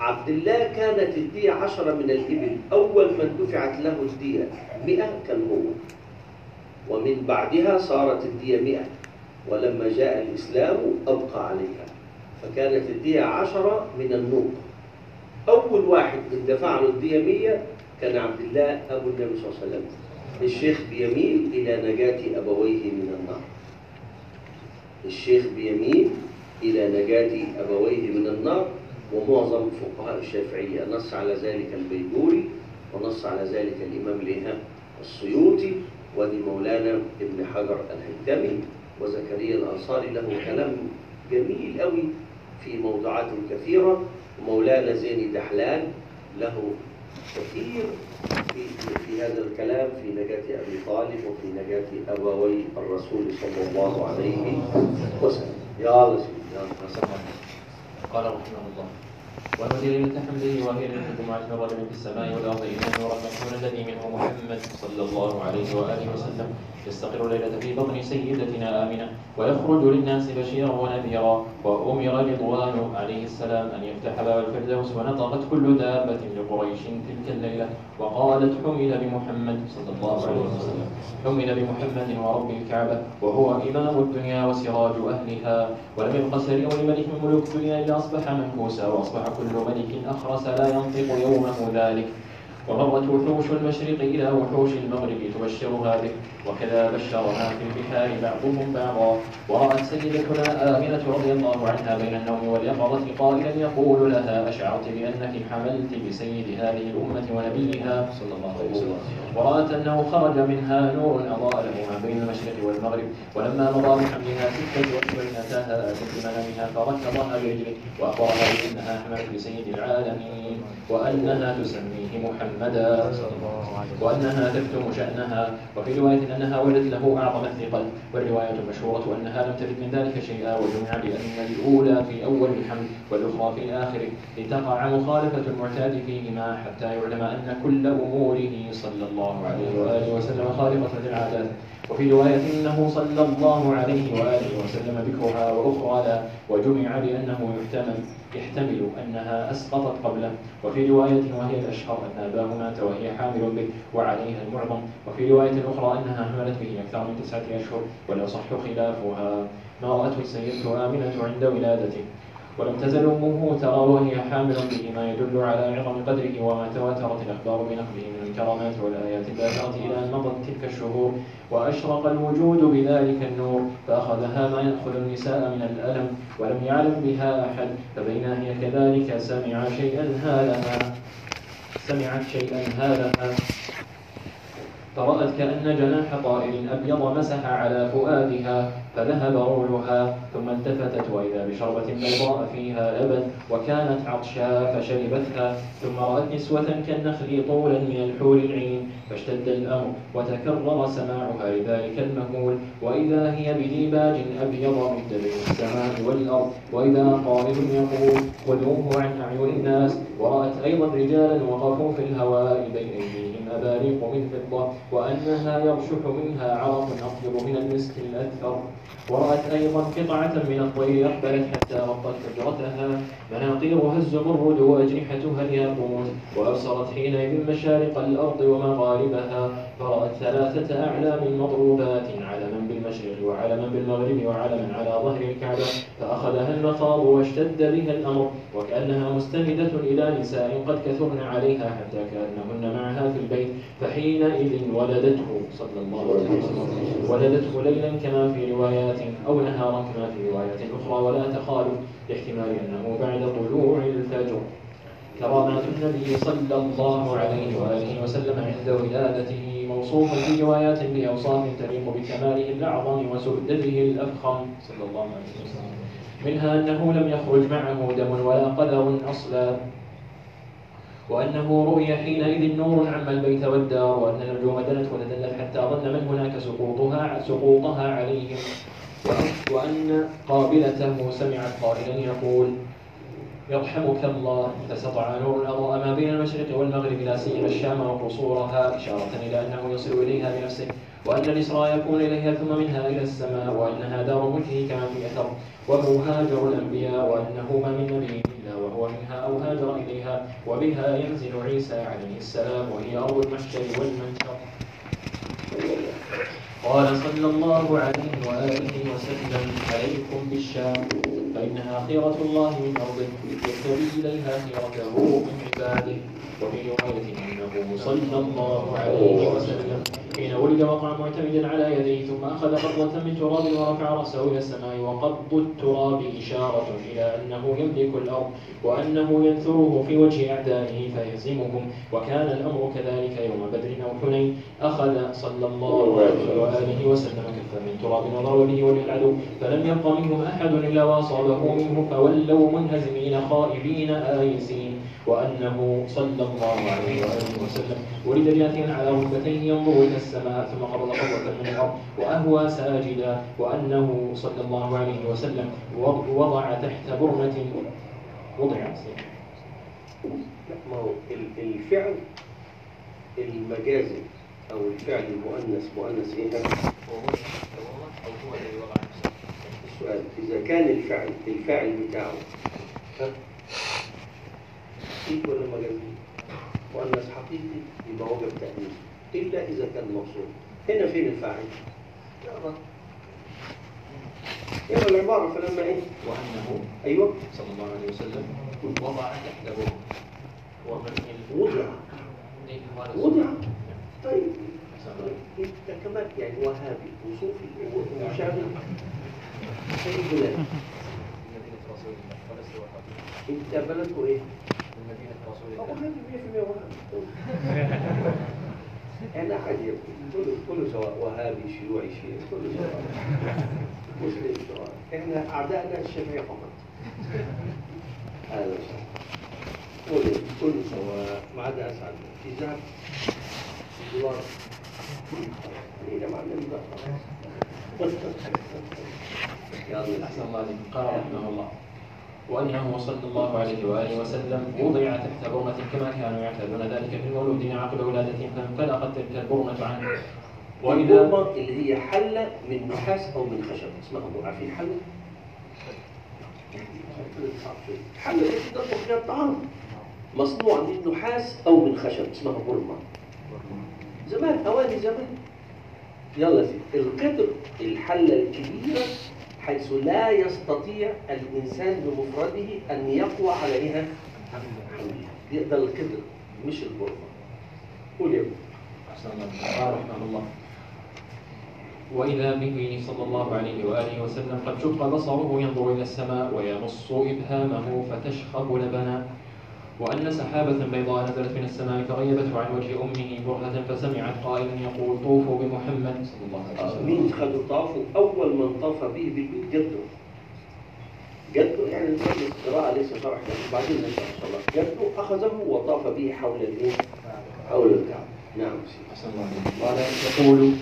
Speaker 2: عبد الله كانت الدية عشرة من الإبل. أول من دفعت له الدية مئة كان هو. ومن بعدها صارت الدية مئة. ولما جاء الإسلام أبقى عليها. فكانت الدية عشرة من النوق أول واحد من دفع له الدية مية كان عبد الله أبو النبي صلى الله عليه وسلم. الشيخ بيميل إلى نجاة أبويه من النار. الشيخ بيميل إلى نجاة أبويه من النار ومعظم فقهاء الشافعية. نص على ذلك البيجوري ونص على ذلك الإمام لها السيوطي ودي مولانا ابن حجر الهيثمي وزكريا الأنصاري. له كلام جميل قوي في موضوعات كثيرة. ومولانا زين دحلان له كثير في, في هذا الكلام في نجاة أبي طالب وفي نجاة أبوي الرسول صلى الله عليه وسلم. يا يا الله.
Speaker 3: قال رحمه الله ونودي ليلة حمله وهي الجمعة من رجب في السماء والأرض إن النور المكنون الذي منه محمد صلى الله عليه وآله وسلم. يستقر الليلة في بطن سيدتنا آمنة ويخرج للناس بشيرا ونذيرا وأمر رضوان عليه السلام أن يفتح باب الفردوس ونطقت كل دابة لقريش تلك الليلة وقالت حمل بمحمد صلى الله عليه وسلم. حمل بمحمد ورب الكعبة وهو إمام الدنيا وسراج أهلها ولم يبق سريع لملك ملوك الدنيا إلا أصبح منكوسا وأصبح كل ملك أخرس لا ينطق يومه ذلك. ومرت وحوش المشرق إلى وحوش المغرب تبشرها به وكذا بشرها في البحار بعضهم بعضا. ورأت سيدتنا آمنة رضي الله عنها بين النوم واليقظة قائلا يقول لها أشعرت بأنك حملت بسيد هذه الأمة ونبيها؟ صلى الله عليه وسلم. ورأت أنه خرج منها نور أضاء له ما بين المشرق والمغرب. ولما مضى بحملها ستة أشهر أتاها آتت بمنامها فركضها برجله وأخبرها بأنها حملت بسيد العالمين وأنها تسميه محمدا وأنها تكتم شأنها وفي رواية أنها ولدت له أعظم الثقل والرواية المشهورة أنها لم تجد من ذلك شيئا وجمع بأن الأولى في أول الحمل والأخرى في آخره. لتقع مخالفة المعتاد فيهما حتى يعلم أن كل أموره صلى الله عليه وآله وسلم خالقة للعادات. وفي رواية أنه صلى الله عليه وآله وسلم ذكرها وأخرى لا وجمع بأنه يحتمل يحتمل أنها أسقطت قبله. وفي رواية وهي الأشهر أن أباه مات وهي حامل به وعليها المعظم. وفي رواية أخرى أنها حملت به أكثر من تسعة أشهر والأصح خلافها. ما رأته السيدة آمنة عند ولادته. ولم تزل أمه ترى وهي حامل به ما يدل على عظم قدره وما تواترت الأخبار بنقله من الكرامات والآيات الباهرة إلى أن مضت تلك الشهور وأشرق الوجود بذلك النور فأخذها ما يأخذ النساء من الألم ولم يعلم بها أحد فبينا هي كذلك سمع شيئا هالها. سمعت شيئا هالها. فرأت كأن جناح طائر أبيض مسح على فؤادها فذهب رولها ثم التفتت وإذا بشربة بيضاء فيها لبن وكانت عطشا فشربتها ثم رأت نسوة كالنخل طولا من الحور العين فاشتد الأمر وتكرر سماعها لذلك المهول وإذا هي بديباج أبيض مد بين السماء والأرض وإذا قائل يقول خذوه عن أعين الناس ورأت أيضا رجالا وقفوا في الهواء بين أيديهم أباريق من فضة وأنها يرشح منها عرق أطيب من المسك الأكثر. ورأت أيضا قطعة من الطير أقبلت حتى غطت حجرتها مناقيرها الزمرد وأجنحتها الياقوت. وأبصرت حينئذ مشارق الأرض ومغاربها. فرأت ثلاثة أعلام مضروبات علما بالمشرق وعلما بالمغرب وعلما على ظهر الكعبة فأخذها المخاض واشتد بها الأمر وكأنها مستندة إلى نساء قد كثرن عليها حتى كأنهن معها في البيت فحينئذ ولدته صلى الله عليه وسلم ولدته ليلا كما في روايات أو نهارا كما في روايات أخرى ولا تخالف لاحتمال أنه بعد طلوع الفجر. كرامات النبي صلى الله عليه وآله وسلم عند ولادته موصوف في روايات بأوصاف تليق بكماله الأعظم وسؤدده الأفخم. صلى الله عليه وسلم. منها أنه لم يخرج معه دم ولا قدر أصلا. وأنه رؤي حينئذ نور عم البيت والدار وأن النجوم دنت وتدلت حتى ظن من هناك سقوطها سقوطها عليهم. وأن قابلته سمعت قائلا يقول يرحمك الله فسطع نور أضاء ما بين المشرق والمغرب لا سيما الشام وقصورها إشارة إلى أنه يصل إليها بنفسه وأن الإسراء يكون إليها ثم منها إلى السماء وأنها دار ملكه كما في أثر وهو هاجر الأنبياء وأنه ما من نبي إلا وهو منها أو هاجر إليها وبها ينزل عيسى عليه السلام وهي أرض المحشر والمنشر قال صلى الله عليه وآله وسلم عليكم بالشام. فإنها خيرة الله من أرضه. يهتدي إليها خيرته من عباده. وفي رواية أنه صلى الله عليه وسلم حين ولد وقع معتمدا على يديه ثم أخذ قبضة من تراب ورفع رأسه إلى السماء. وقبض التراب إشارة إلى أنه يملك الأرض وأنه ينثره في وجه أعدائه فيهزمهم. وكان الأمر كذلك يوم بدر أو حنين. أخذ صلى الله عليه وآله وسلم كفا من تراب وضرب به وجه العدو فلم يبق منهم أحد إلا وأصابه منه فولوا منهزمين خائبين آيسين وأنه صلى الله عليه وآله وسلم. ولد جاثيا على ركبتيه ينظر إلى السماء ثم قبض قبضة من الأرض وأهوى ساجدا وأنه صلى الله عليه وسلم وضع تحت برمة وضع
Speaker 4: لا ما هو ال- الفعل المجازي أو الفعل المؤنث مؤنث إيه؟ ده؟ السؤال إذا كان الفعل الفاعل بتاعه؟ حقيقي ولا مجازي؟ مؤنث حقيقي يبقى وجب تأنيث إلا إذا كان مقصود هنا فين الفاعل؟ يقرا العبارة فلما إيه؟
Speaker 3: وأنه
Speaker 4: أيوه
Speaker 3: صلى الله عليه وسلم وضع تحت برمة ومن
Speaker 4: وضع
Speaker 2: وضع طيب إنت كمان يعني وهابي وصوفي ومشابه اي بلاد
Speaker 3: مدينة رسول الله وهابي
Speaker 2: انت بلدكم إيه؟
Speaker 3: من مدينة رسول الله
Speaker 2: هابي 100% وهابي أنا عادي كله كله سواء وهابي شيوعي شيعي كله سواء مسلم سواء إحنا اعدائنا الشافعيه فقط هذا صح كله كله سواء ما عدا اسعد في ذهب دولار خلينا معلم بقى يلا
Speaker 3: أحسن الله عليكم قال رحمه الله وأنه صلى الله عليه وآله وسلم وضع تحت برمة كما كانوا يعتادون ذلك في المولود عقب ولادته فانفلقت تلك البرمة عنه وإذا
Speaker 2: اللي هي حلة من نحاس أو من خشب اسمها أبو عارفين حلة؟ حلة تطبخ فيها الطعام؟ مصنوع من نحاس أو من خشب اسمها برمة زمان أواني زمان. يلا سيدي القدر الحلة الكبيرة حيث لا يستطيع الإنسان بمفرده أن يقوى عليها حملها ده القدر مش البرمة قول يا
Speaker 3: أحسن الله قال رحمه الله. وإذا به صلى الله عليه وآله وسلم قد شق بصره ينظر إلى السماء ويمص إبهامه فتشخب لبنا وأن سحابة بيضاء نزلت من السماء فغيبته عن وجه أمه برهة فسمعت قائلا يقول طوفوا بمحمد. صلى الله عليه وسلم
Speaker 2: مين خدوا طافوا أول من طاف به بالبيت جده. جده يعني نصلي القراءة ليس شرح لكن بعدين نشرح إن شاء الله. جده أخذه وطاف به حول الإيه؟ حول الكعبة. نعم. سيدي
Speaker 3: أحسن الله عليك. قال يقول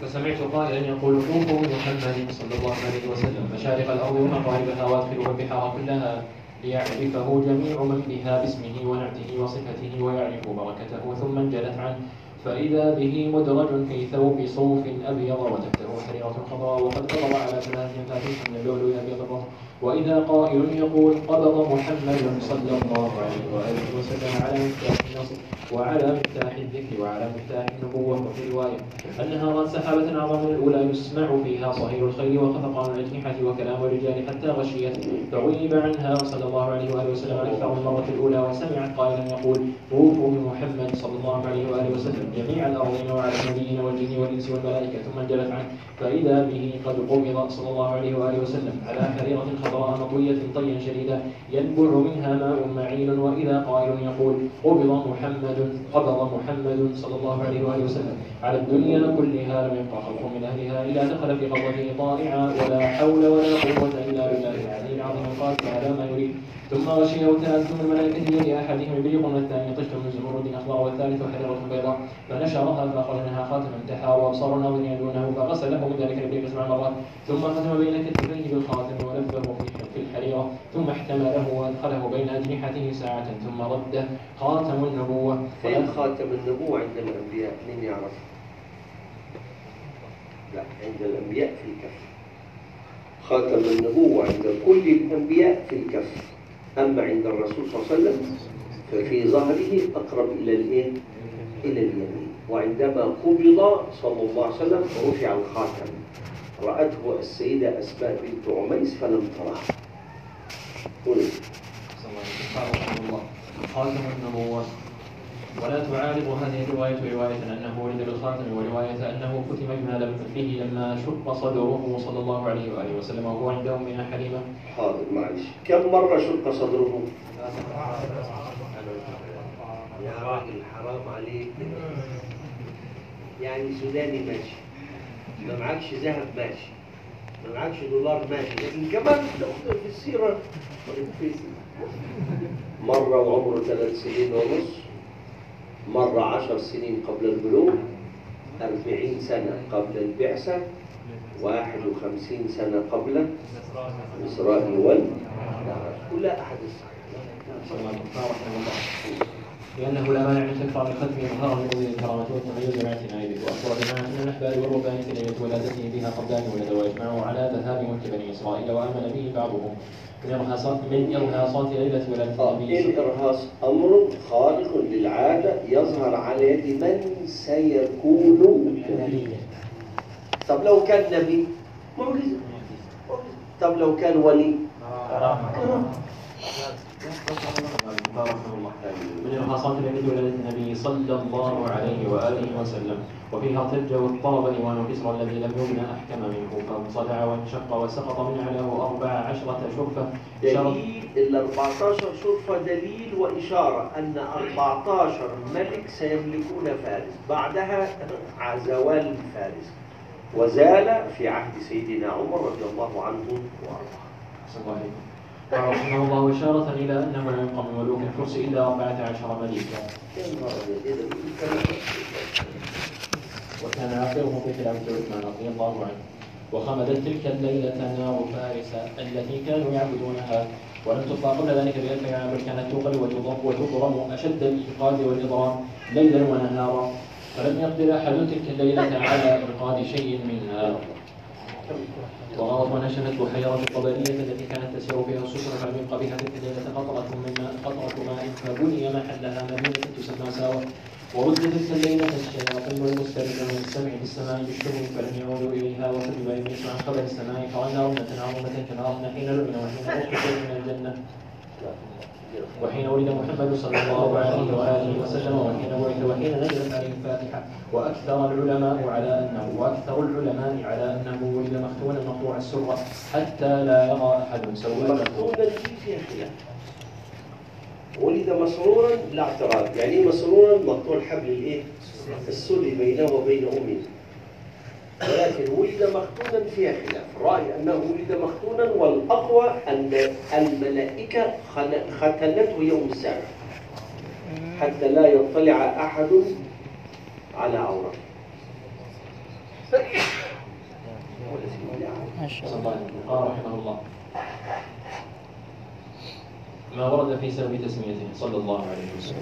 Speaker 3: فسمعت قائلا يقول طوفوا بمحمد صلى الله عليه وسلم. مشارق الأرض ومغاربها وادخلوا البحار كلها ليعرفه جميع من بها باسمه ونعته وصفته ويعرف بركته ثم انجلت عنه. فإذا به مدرج في ثوب صوف أبيض وتحته حريرة خضراء وقد قبض على ثلاث فاتح من اللؤلؤ الرطب وإذا قائل يقول قبض محمد صلى الله عليه وآله وسلم على مفتاح النصر وعلى مفتاح الذكر وعلى مفتاح النبوة وفي رواية أنها رأت سحابة أعظم من الأولى يسمع فيها صهير الخيل وخفقان الأجنحة وكلام الرجال حتى غشيت فغيب عنها صلى الله عليه وآله وسلم أكثر من المرة الأولى وسمعت قائلا يقول طوفوا بمحمد صلى الله عليه وآله وسلم جميع الأرضين وعلى النبيين والجن والإنس والملائكة ثم انجلت عنه فإذا به قد قبض صلى الله عليه وآله وسلم على حريرة خضراء مطوية طيا شديدا ينبع منها ماء معين وإذا قائل يقول قبض محمد قبض محمد صلى الله عليه وآله وسلم على الدنيا كلها لم يبقى خلق من أهلها إلا دخل في قبضه طائعا ولا حول ولا قوة إلا بالله العلي العظيم. قال تعالى ما يريد. ثم غشيه تأثم الملائكة بيد أحدهم إبريق والثاني طشت من زمرد أخضر والثالث حجرة بيضاء. فنشرها فأخرج منها خاتما تحار وأبصار الناظرين يدونه فغسله من ذلك الإبريق سبع مرات. ثم ختم بين كتفيه بالخاتم ولفه في- في الحريرة ثم احتمله وأدخله بين أجنحته ساعة ثم رده خاتم النبوة.
Speaker 2: فين خاتم النبوة عند الأنبياء؟ مين يعرف؟ لا عند الأنبياء في الكف خاتم النبوة عند كل الأنبياء في الكف أما عند الرسول صلى الله عليه وسلم ففي ظهره أقرب إلى الإيه؟ إلى اليمين. وعندما قبض صلى الله عليه وسلم رفع الخاتم. رأته السيدة أسماء بنت عميس فلم تراه قل.
Speaker 3: خاتم النبوة. ولا تعارض هذه الرواية رواية أنه ولد بالخاتم ورواية أنه ختم بما لم به لما شق صدره صلى الله عليه وآله وسلم. وهو عند أمنا حليمة
Speaker 2: حاضر معلش كم مرة شق صدره؟ يا راجل حرام عليك. يعني سوداني ماشي. ما معكش ذهب ماشي. ما معكش دولار ماشي. لكن كمان في السيرة مرة وعمره ثلاث سنين ونص. مرة عشر سنين قبل البلوغ أربعين سنة قبل البعثة واحد وخمسين سنة قبل إسرائيل والمعراج كلها أحاديث صحيحة
Speaker 3: لأنه لا مانع من تكرار الختم إظهارا لوجود الكرامة والتميز باعتناء به وأخبر بما أن الأحبار والرهبان في ليلة ولادته بها قبلان ولد ويجمعوا على ذهاب ملك بني إسرائيل وآمن به بعضهم. من إرهاصات من إرهاصات ليلة ولادة النبي
Speaker 2: الإرهاص أمر خارق للعادة يظهر على يد من سيكون نبيا طب لو كان نبي؟ معجزة طب لو كان ولي؟ كرامة
Speaker 3: الخاصات التي ولدت النبي صلى الله عليه وآله وسلم. وفيها ارتج واضطرب ديوان كسرى الذي لم يبنى أحكم منه. فانصدع وانشق وسقط من أعلاه أربع عشرة شرفة. شرف
Speaker 2: دليل ال 14 شرفة دليل وإشارة أن 14 ملك سيملكون فارس. بعدها زوال فارس. وزال في عهد سيدنا عمر رضي الله عنه وأرضاه.
Speaker 3: أحسن الله عليكم. قال رحمه الله إشارة إلى أنه لا الفرس إلا أربعة عشر مليكا. وكان آخرهم في خلافة عثمان رضي الله عنه. وخمدت تلك الليلة نار فارس التي كانوا يعبدونها. ولم تطلع قبل ذلك بألف عام كانت توقد وتضم وتضرم أشد الإيقاد والإضرام ليلا ونهارا. فلم يقدر أحد تلك الليلة على إنقاذ شيء منها. وغرض ونشنت بحيرة القبلية التي كانت تسير فيها السفن فلم يبق بها تلك الليلة قطرة من ماء قطرة ماء فبني محلها مدينة تسمى ورد تلك الليلة الشياطين المستردون من السمع في السماء بالشهر فلم يعودوا إليها وسبب أن يسمع خبر السماء فرأينا رمة عظيمة كنارنا حين لعن وحين أخرج من الجنة. وحين ولد محمد صلى الله عليه وآله وسلم وحين ولد وحين نزلت عليه الفاتحة وأكثر العلماء على أنه وأكثر العلماء على أنه ولد مختونا مقطوع السرة حتى لا يرى أحد سواء
Speaker 2: مخطوبا دي فيها خلاف ولد مسرورا لا اعتراض. يعني مسرورا مقطوع حبل الإيه؟ السري بينه وبين أمه. ولكن ولد مختونا فيها خلاف. الراي أنه ولد مختونا والأقوى أن الملائكة خن- ختنته يوم السابع حتى لا يطلع أحد على عورته
Speaker 3: الله عليه وسلم. قال رحمه الله ما ورد في سبب تسميته صلى الله عليه وسلم.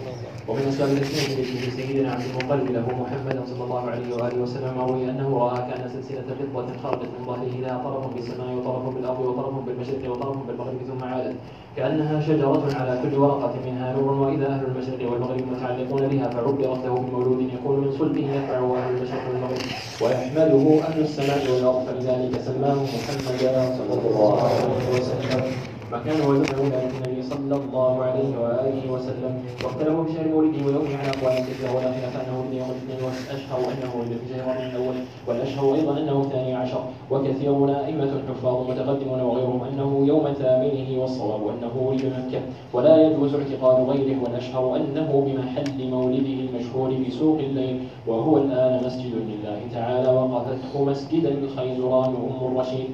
Speaker 3: ومن أسباب تسميته لاسمه سيدنا عبد المطلب له محمدا صلى الله عليه وآله وسلم روي أنه رأى كان سلسلة فضه خرجت من ظهره لها طرف بالسماء وطرف بالأرض وطرف بالمشرق وطرف بالمغرب ثم عادت كأنها شجرة على كل ورقة منها نور وإذا أهل المشرق والمغرب متعلقون بها فعبرت له بمولود يكون من صلبه يتبعه أهل المشرق والمغرب. ويحمله أهل السماء والأرض فلذلك سماه محمدا صلى الله عليه وسلم. مكانه وزمن ولادة النبي صلى الله عليه وآله وسلم. واختلفوا بشهر مولده ويومه على أقوال كثيرة ولا خلاف أنه ولد يوم الاثنين والأشهر أنه ولد في شهر ربيع الأول والأشهر أيضا أنه الثاني عشر. وكثيرون أئمة حفاظ متقدمون وغيرهم أنه يوم ثامنه والصواب أنه ولد بمكة ولا يجوز اعتقاد غيره والأشهر أنه بمحل مولده المشهور بسوق الليل. وهو الآن مسجد لله تعالى وقفته مسجدا الخيزران أم الرشيد.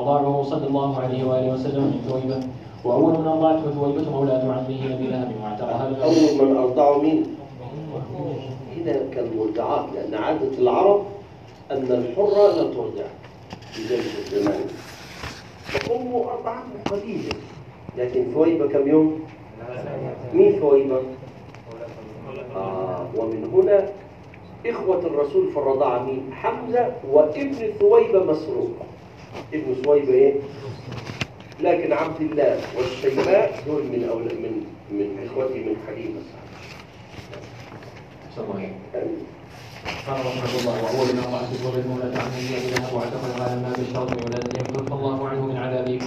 Speaker 3: رضاعه صلى الله عليه وآله وسلم من ثويبة واول من ارضعته ثويبة مولاة عمه ابي لهب واعتقها لما
Speaker 2: أول من أرضعوا مين؟ هنا كالمرضعات لأن عادة العرب أن الحرة لا ترضع في ذلك الزمان فأمه أرضعته قليلا لكن ثويبة كم يوم؟ مين ثويبة؟ آه ومن هنا إخوة الرسول في الرضاعة مين؟ حمزة وابن ثويبة مسروق ابن ثويبة إيه؟ لكن عبد الله والشيماء دول من أولاد من من إخوتي من حليمة
Speaker 3: قال رحمة الله واعتقها لما بشرت بولادته فكف الله عنه من عذابه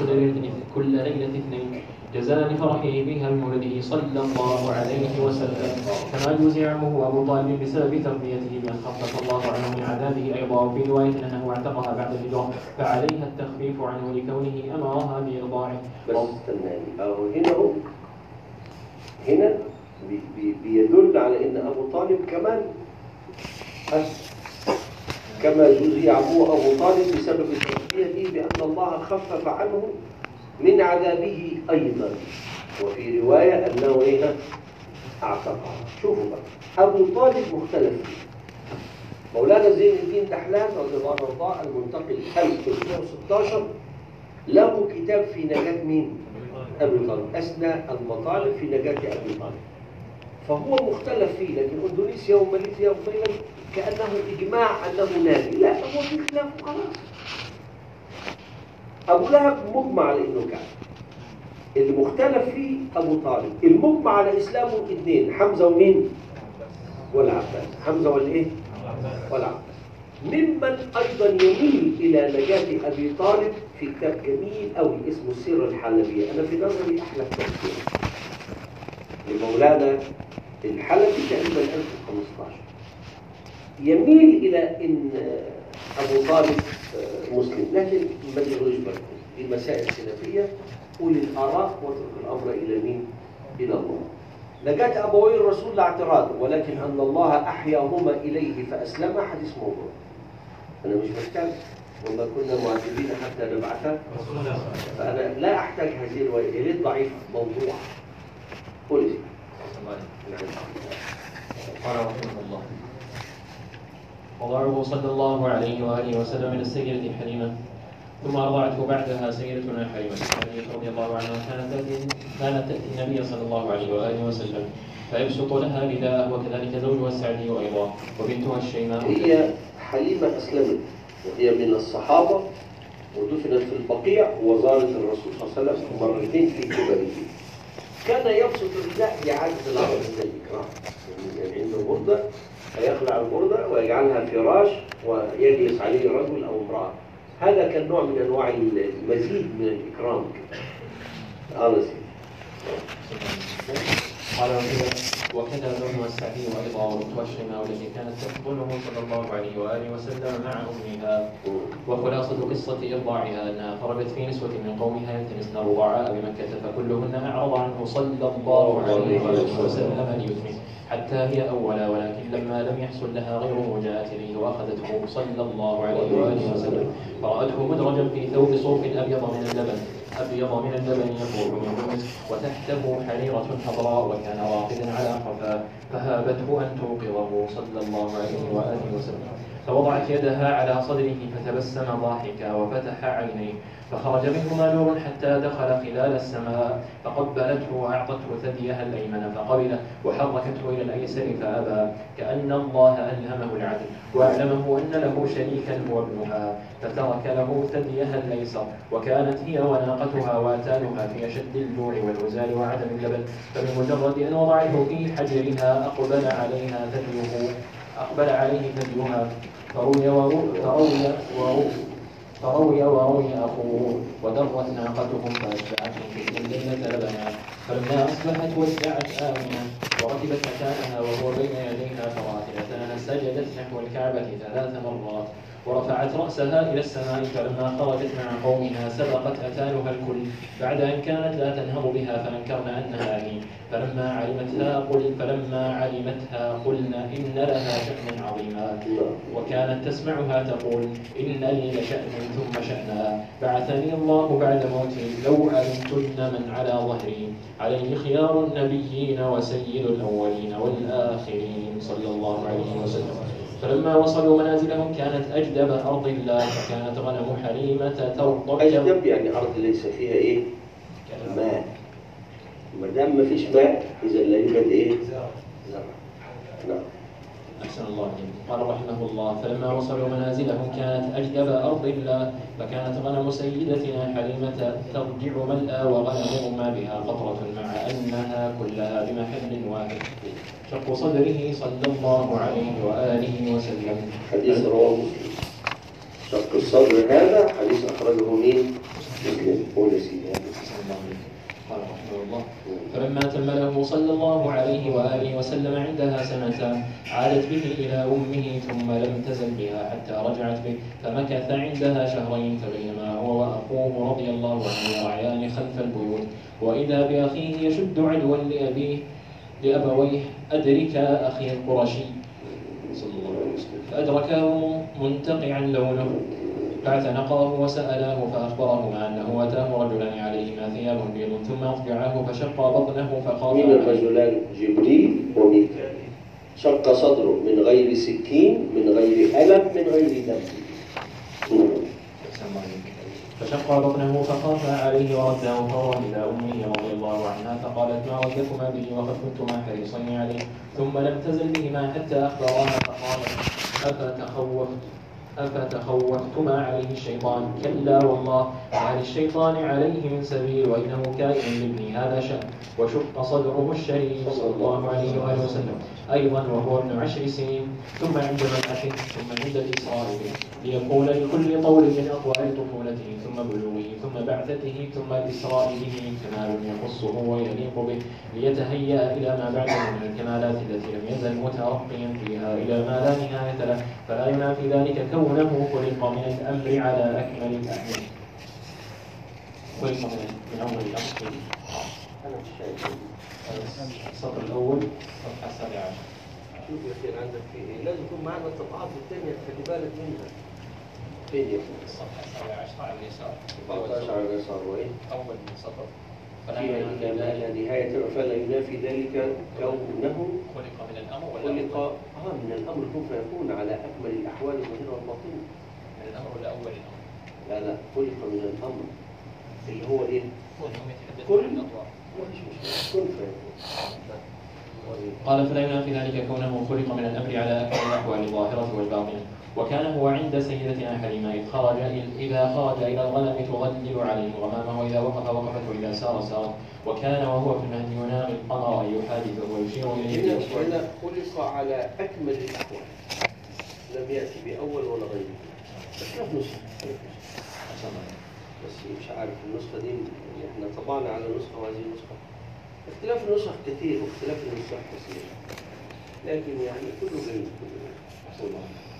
Speaker 3: كل ليلة اثنين. جزاء لفرحه بها بمولده صلى الله عليه وسلم. كما جوزي عمه أبو طالب بسبب تربيته بان خفف الله عنه من عذابه أيضا وفي روايه أنه اعتقها بعد الهجرة فعليها التخفيف عنه لكونه أمرها بإرضاعه.
Speaker 2: بس استناني هنا هنا بي بي بيدل على إن أبو طالب كمان أس كما عمه أبو طالب بسبب تربيته بأن الله خفف عنه من عذابه أيضا. وفي رواية أنه إيه أعتقها شوفوا بقى. أبو طالب مختلف. مولانا زين الدين دحلان رضي الله عنه المنتقل 1316 له كتاب في نجاة مين؟ أبي طالب. أثنى المطالب في نجاة أبي طالب. فهو مختلف فيه لكن إندونيسيا وماليزيا وتايلاند كأنه إجماع أنه ناجي. لا هو في خلاف وخلاص أبو لهب مجمع على إنه كان المختلف فيه أبو طالب. المجمع على إسلامه اثنين حمزة ومين؟ والعباس حمزة والايه والعباس ممن أيضا يميل إلى نجاة أبي طالب في كتاب جميل قوي اسمه السيره الحلبية. أنا في نظري أحلى كتاب. لمولانا الحلبي تقريبا 1015 يميل إلى إن أبو طالب مسلم. لكن ما تشغلوش بالكم دي مسائل خلافية. قول الآراء واترك الأمر إلى مين؟ إلى الله. نجاة أبوي الرسول لا اعتراض ولكن أن الله أحياهما إليه فأسلم حديث موضوع. أنا مش بتكلم وما كنا معذبين حتى نبعث. فأنا لا أحتاج هذه الرواية هي ليه ضعيفة موضوع. قل. نعم.
Speaker 3: قال رحمه الله. وضعه صلى الله عليه وآله وسلم من السيدة حليمة ثم أرضعته بعدها سيدتنا حليمة رضي الله عنها. كانت تأتي كانت تأتي النبي صلى الله عليه وآله وسلم. فيبسط لها رداءه وكذلك زوجها السعدي أيضا. وبنتها الشيماء.
Speaker 2: هي حليمة أسلمت. وهي من الصحابة. ودفنت في البقيع. وزارت الرسول صلى الله عليه وسلم مرتين في كبره كان يبسط الرداء لعادة العرب من الإكرام. يعني عنده بردة فيخلع البردة ويجعلها فراش ويجلس عليه رجل أو امرأة. هذا كان نوع من أنواع المزيد من الإكرام. هذا سيدي
Speaker 3: قال وكذا زوجها السعدي أيضا وبنتها الشيماء التي كانت تحضنه صلى الله عليه وآله وسلم مع أمها. وخلاصة قصة إرضاعها أنها خرجت في نسوة من قومها يلتمسن الرضعاء بمكة فكلهن أعرض عنه صلى الله عليه وآله وسلم ليتمس حتى هي أولا ولكن لما لم يحصل لها غيره جاءت إليه وأخذته صلى الله عليه وآله وسلم. فرأته مدرجا في ثوب صوف أبيض من اللبن. أبيض من اللبن يخرج من الرمز وتحته حريرة حضراء وكان راقدا على حفاه فهابته أن توقظه صلى الله عليه وآله وسلم. فوضعت يدها على صدره فتبسم ضاحكا وفتح عينيه فخرج منهما نور حتى دخل خلال السماء فقبلته وأعطته ثديها الأيمن فقبله وحركته إلى الأيسر فأبى كأن الله ألهمه العدل وأعلمه أن له شريكا هو ابنها فترك له ثديها الأيسر وكانت هي وناقتها واتانها في أشد الجوع والوزال وعدم اللبن فبمجرد أن وضعته في حجرها أقبل عليها ثديه أقبل عليه ثديها فروي وروي فروي وروي أخوه. ودرت ناقتهم فأشبعتهم تلك الليلة لبنا فلما أصبحت ودعت آمنة وركبت مكانها وهو بين يديها فراتبتان سجدت نحو الكعبة ثلاث مرات. ورفعت رأسها إلى السماء فلما خرجت مع قومها سبقت أتانها الكل. بعد أن كانت لا تنهض بها فأنكرن أنها هي فلما علمتها قل فلما علمتها قلنا إن لها شأنا عظيما وكانت تسمعها تقول إن لي لشأن ثم شأنا بعثني الله بعد موتي لو علمتن من على ظهري. عليه خيار النبيين وسيد الأولين والآخرين. صلى الله عليه وسلم. فلما وصلوا منازلهم كانت أجدب أرض الله فكانت غنم حليمة ترضع
Speaker 2: أجدب يعني أرض ليس فيها إيه؟ ماء ما دام ما فيش ماء إذا لا يوجد إيه؟ زرع نعم
Speaker 3: أحسن الله إليك قال رحمه الله فلما وصلوا منازلهم كانت أجدب أرض الله فكانت غنم سيدتنا حليمة ترجع ملأى وغنم ما بها قطرة مع أنها كلها بمحل واحد. شق صدره صلى الله عليه وآله وسلم.
Speaker 2: حديث رواه مسلم. شق الصدر هذا حديث أخرجه مين؟ مسلم. قول
Speaker 3: قال رحمه الله. فلما تم له صلى الله عليه وآله وسلم عندها سنة عادت به إلى أمه ثم لم تزل بها حتى رجعت به فمكث عندها شهرين فبينما هو وأخوه رضي الله عنه يرعيان خلف البيوت. وإذا بأخيه يشد عدوا لأبيه لأبويه أدرك أخي القرشي. صلى الله عليه وسلم. فأدركه منتقعا لونه. فاعتنقاه وسألاه فأخبرهما أنه أتاه رجلان عليهما ثياب بيض ثم أضجعاه فشق بطنه فخاف
Speaker 2: مين
Speaker 3: عليه.
Speaker 2: الرجلان؟ جبريل وميكائيل شق صدره من غير سكين من غير ألم من غير دم.
Speaker 3: فشق بطنه فخاف عليه ورده فهو إلى أمه رضي الله عنها فقالت ما ردكما به وقد كنتما حريصين عليه ثم لم تزل بهما حتى أخبراها فقالت أفتخوفت أفتخوفتما عليه الشيطان؟ كلا والله. ما للشيطان عليه من سبيل وإنه كائن لابن هذا شأن. وشق صدره الشريف صلى الله عليه وآله وسلم. أيضا وهو ابن عشر سنين. ثم عند مبعثه ثم عند إسرائيل ليقول لكل قول من أقوال طفولته ثم بلوغه ثم بعثته ثم إسرائيله كمال يخصه ويليق به. ليتهيأ إلى ما بعده من الكمالات التي لم يزل مترقيا فيها إلى ما لا نهاية له. فلا ينافي ذلك كونه خلق من الأمر على أكمل الأحوال. خلق من من أول الأمر.
Speaker 2: أنا مش شايف.
Speaker 3: السطر الأول صفحة السابعة عشر.
Speaker 2: شوف يا أخي عندك في إيه؟ لازم يكون معنا الطبعات الثانية تخلي بالك منها. فين يا أخي
Speaker 3: الصفحة السابعة عشر على اليسار.
Speaker 2: 14 على اليسار. وايه
Speaker 3: أول من سطر
Speaker 2: إلى نهاية فلا ينافي ذلك كونه
Speaker 3: خلق من الأمر ولا
Speaker 2: خلق آه من الأمر كن فيكون على أكمل الأحوال الظاهرة والباطنة
Speaker 3: من الأمر ولا أول الأمر.
Speaker 2: لا لا خلق من الأمر. اللي هو إيه؟ كل- فيش مشكلة. كن فيكون.
Speaker 3: قال فلا ينافي ذلك كونه خلق من الأمر على أكمل الأحوال الظاهره والباطنه وكان هو عند سيدتنا حليمة إذ خرج إذا خرج إلى الغنم تظلل عليه غمامه واذا وقف وقفت واذا سار سارت وكان وهو في المهد يناغي القمر ان يحادثه ويشير إليه
Speaker 2: هنا خلق على أكمل الأحوال. لم يأتي بأول ولا غيره. بس نسخة. بس مش عارف النسخة دي إحنا طبعنا على نسخة وهذه نسخة. اختلاف النسخ كثير واختلاف النسخ كثير. لكن يعني كله جيد كله جيد.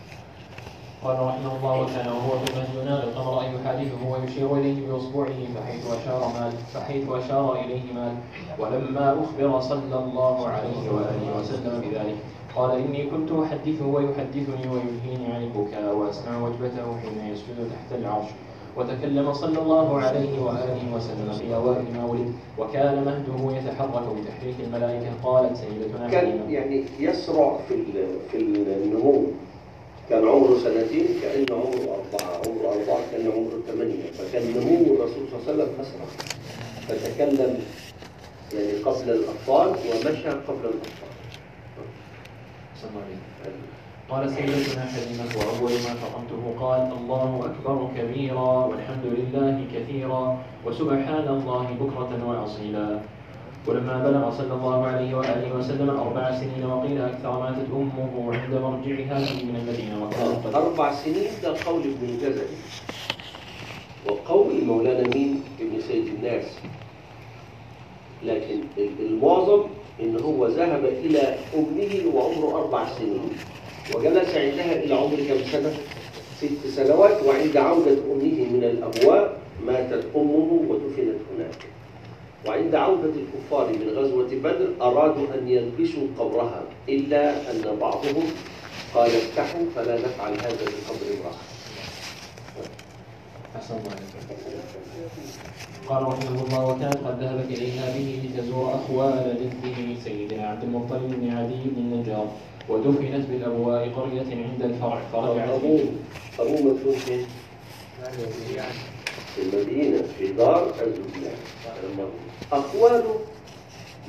Speaker 3: قال رحمه الله وكان وهو في المهد يناغي القمر أن يحادثه ويشير إليه باصبعه فحيث أشار مال فحيث أشار إليه مال ولما أخبر صلى الله عليه وآله وسلم بذلك قال إني كنت أحدثه ويحدثني ويلهيني عن البكاء وأسمع وجبته حين يسجد تحت العرش وتكلم صلى الله عليه وآله وسلم في أوائل ما ولد وكان مهده يتحرك بتحريك الملائكة قالت سيدتنا
Speaker 2: كان يعني يسرع في في النمو. كان عمره سنتين كأن عمره أربعة عمره أربعة كأن عمره ثمانية فكان نمو الرسول صلى الله عليه وسلم أسرع. فتكلم يعني قبل الأطفال ومشى قبل
Speaker 3: وسلم. قال سيدتنا حليمة وأول ما فقمته قال الله أكبر كبيرا والحمد لله كثيرا وسبحان الله بكرة وأصيلا. ولما بلغ صلى الله عليه وآله وسلم أربع سنين وقيل أكثر ماتت أمه عند مرجعها من المدينة. قد
Speaker 2: أربع سنين ده قول ابن الجزري وقول مولانا مين؟ ابن سيد الناس. لكن ال- المعظم إن هو ذهب إلى أمه وعمره أربع سنين. وجلس عندها إلى عمر كم سنة؟ ست سنوات. وعند عودة أمه من الابواء ماتت أمه ودفنت هناك. وعند عودة الكفار من غزوة بدر أرادوا أن يلبسوا قبرها إلا أن بعضهم قال افتحوا فلا نفعل هذا بقبر امرأة
Speaker 3: أحسن الله. قال رحمه الله وكانت قد ذهبت إليها به لتزور أخوال جده سيدنا عبد المطلب بن عدي بن النجار ودفنت بالأبواء قرية عند الفرع فرجعت
Speaker 2: أبوه أبوه مدفون فين؟ في المدينة في دار الزبيان أخواله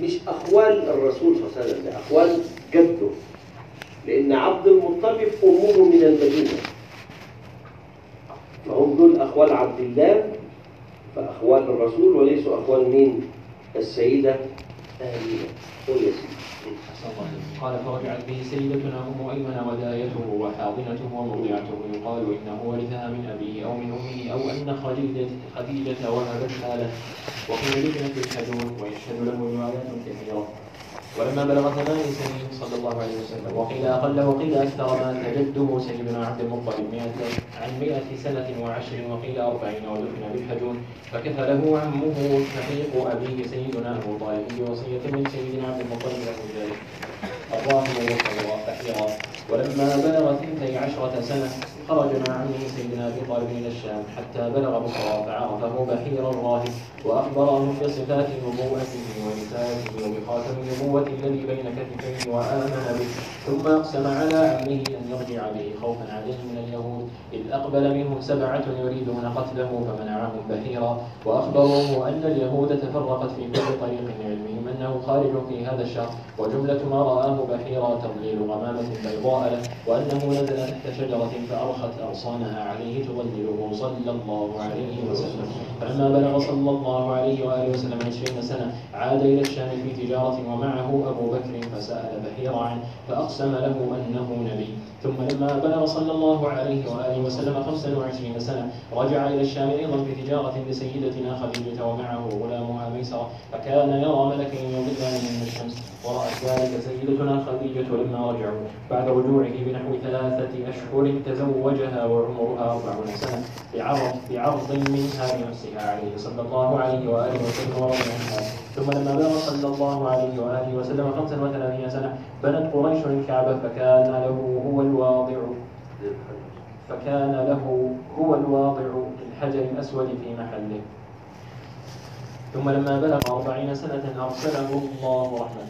Speaker 2: مش أخوال الرسول صلى الله عليه وسلم ده أخوال جده لأن عبد المطلب أمه من المدينة فهم دول أخوال عبد الله فأخوال الرسول وليسوا أخوال مين؟ السيدة آمنة قل يا سيدي.
Speaker 3: قال فرجعت به سيدتنا أم أيمن ودايته وحاضنته ومرضعته يقال إنه ورثها من أبيه أو من أمه أو أن خديجة خديجة وهبتها له وقيل لابنة الحجون ويشهد له روايات كثيرة. ولما بلغ ثمان سنين صلى الله عليه وسلم وقيل أقل وقيل أكثر مات جده سيدنا عبد المطلب مئة عن مئة سنة وعشر وقيل أربعين ودفن بالحجون فكفله عمه شقيق أبيه سيدنا أبو طالب بوصية من سيدنا عبد المطلب له ذلك. الراهب وحيرا ولما بلغ اثنتي عشرة سنة خرج مع عمه سيدنا أبي طالب إلى الشام حتى بلغ بصرى فعرفه بحير الراهب وأخبره بصفات نبوته ورسالته وبخاتم النبوة الذي بين كتفيه وآمن به. ثم أقسم على عمه أن يرجع به خوفا عليه من اليهود إذ أقبل منهم سبعة يريدون قتله فمنعهم بحيرا. وأخبروه أن اليهود تفرقت في كل طريق لعلمهم أنه خارج في هذا الشهر وجملة ما رآه بحيرا تضليل غمامة بيضاء له وأنه نزل تحت شجرة فأراد أرخت أغصانها عليه تظلله صلى الله عليه وسلم. فلما بلغ صلى الله عليه وآله وسلم عشرين سنة عاد إلى الشام في تجارة ومعه أبو بكر فسأل بحير عنه فأقسم له أنه نبي. ثم لما بلغ صلى الله عليه وآله وسلم خمسا وعشرين سنة رجع إلى الشام أيضا في تجارة لسيدتنا خديجة ومعه غلامها ميسرة فكان يرى ملكين يضلان من الشمس. ورأت ذلك سيدتنا خديجة لما رجعوا. بعد رجوعه بنحو ثلاثة أشهر تزوجها وعمرها أربعون سنة بعرض بعرض منها لنفسها عليه صلى الله عليه وآله وسلم ورضي عنها ثم لما بلغ صلى الله عليه وآله وسلم خمسا وثلاثين سنة بنت قريش الكعبة فكان له هو الواضع. فكان له هو الواضع للحجر الأسود في محله. ثم لما بلغ أربعين سنة أرسله الله رحمة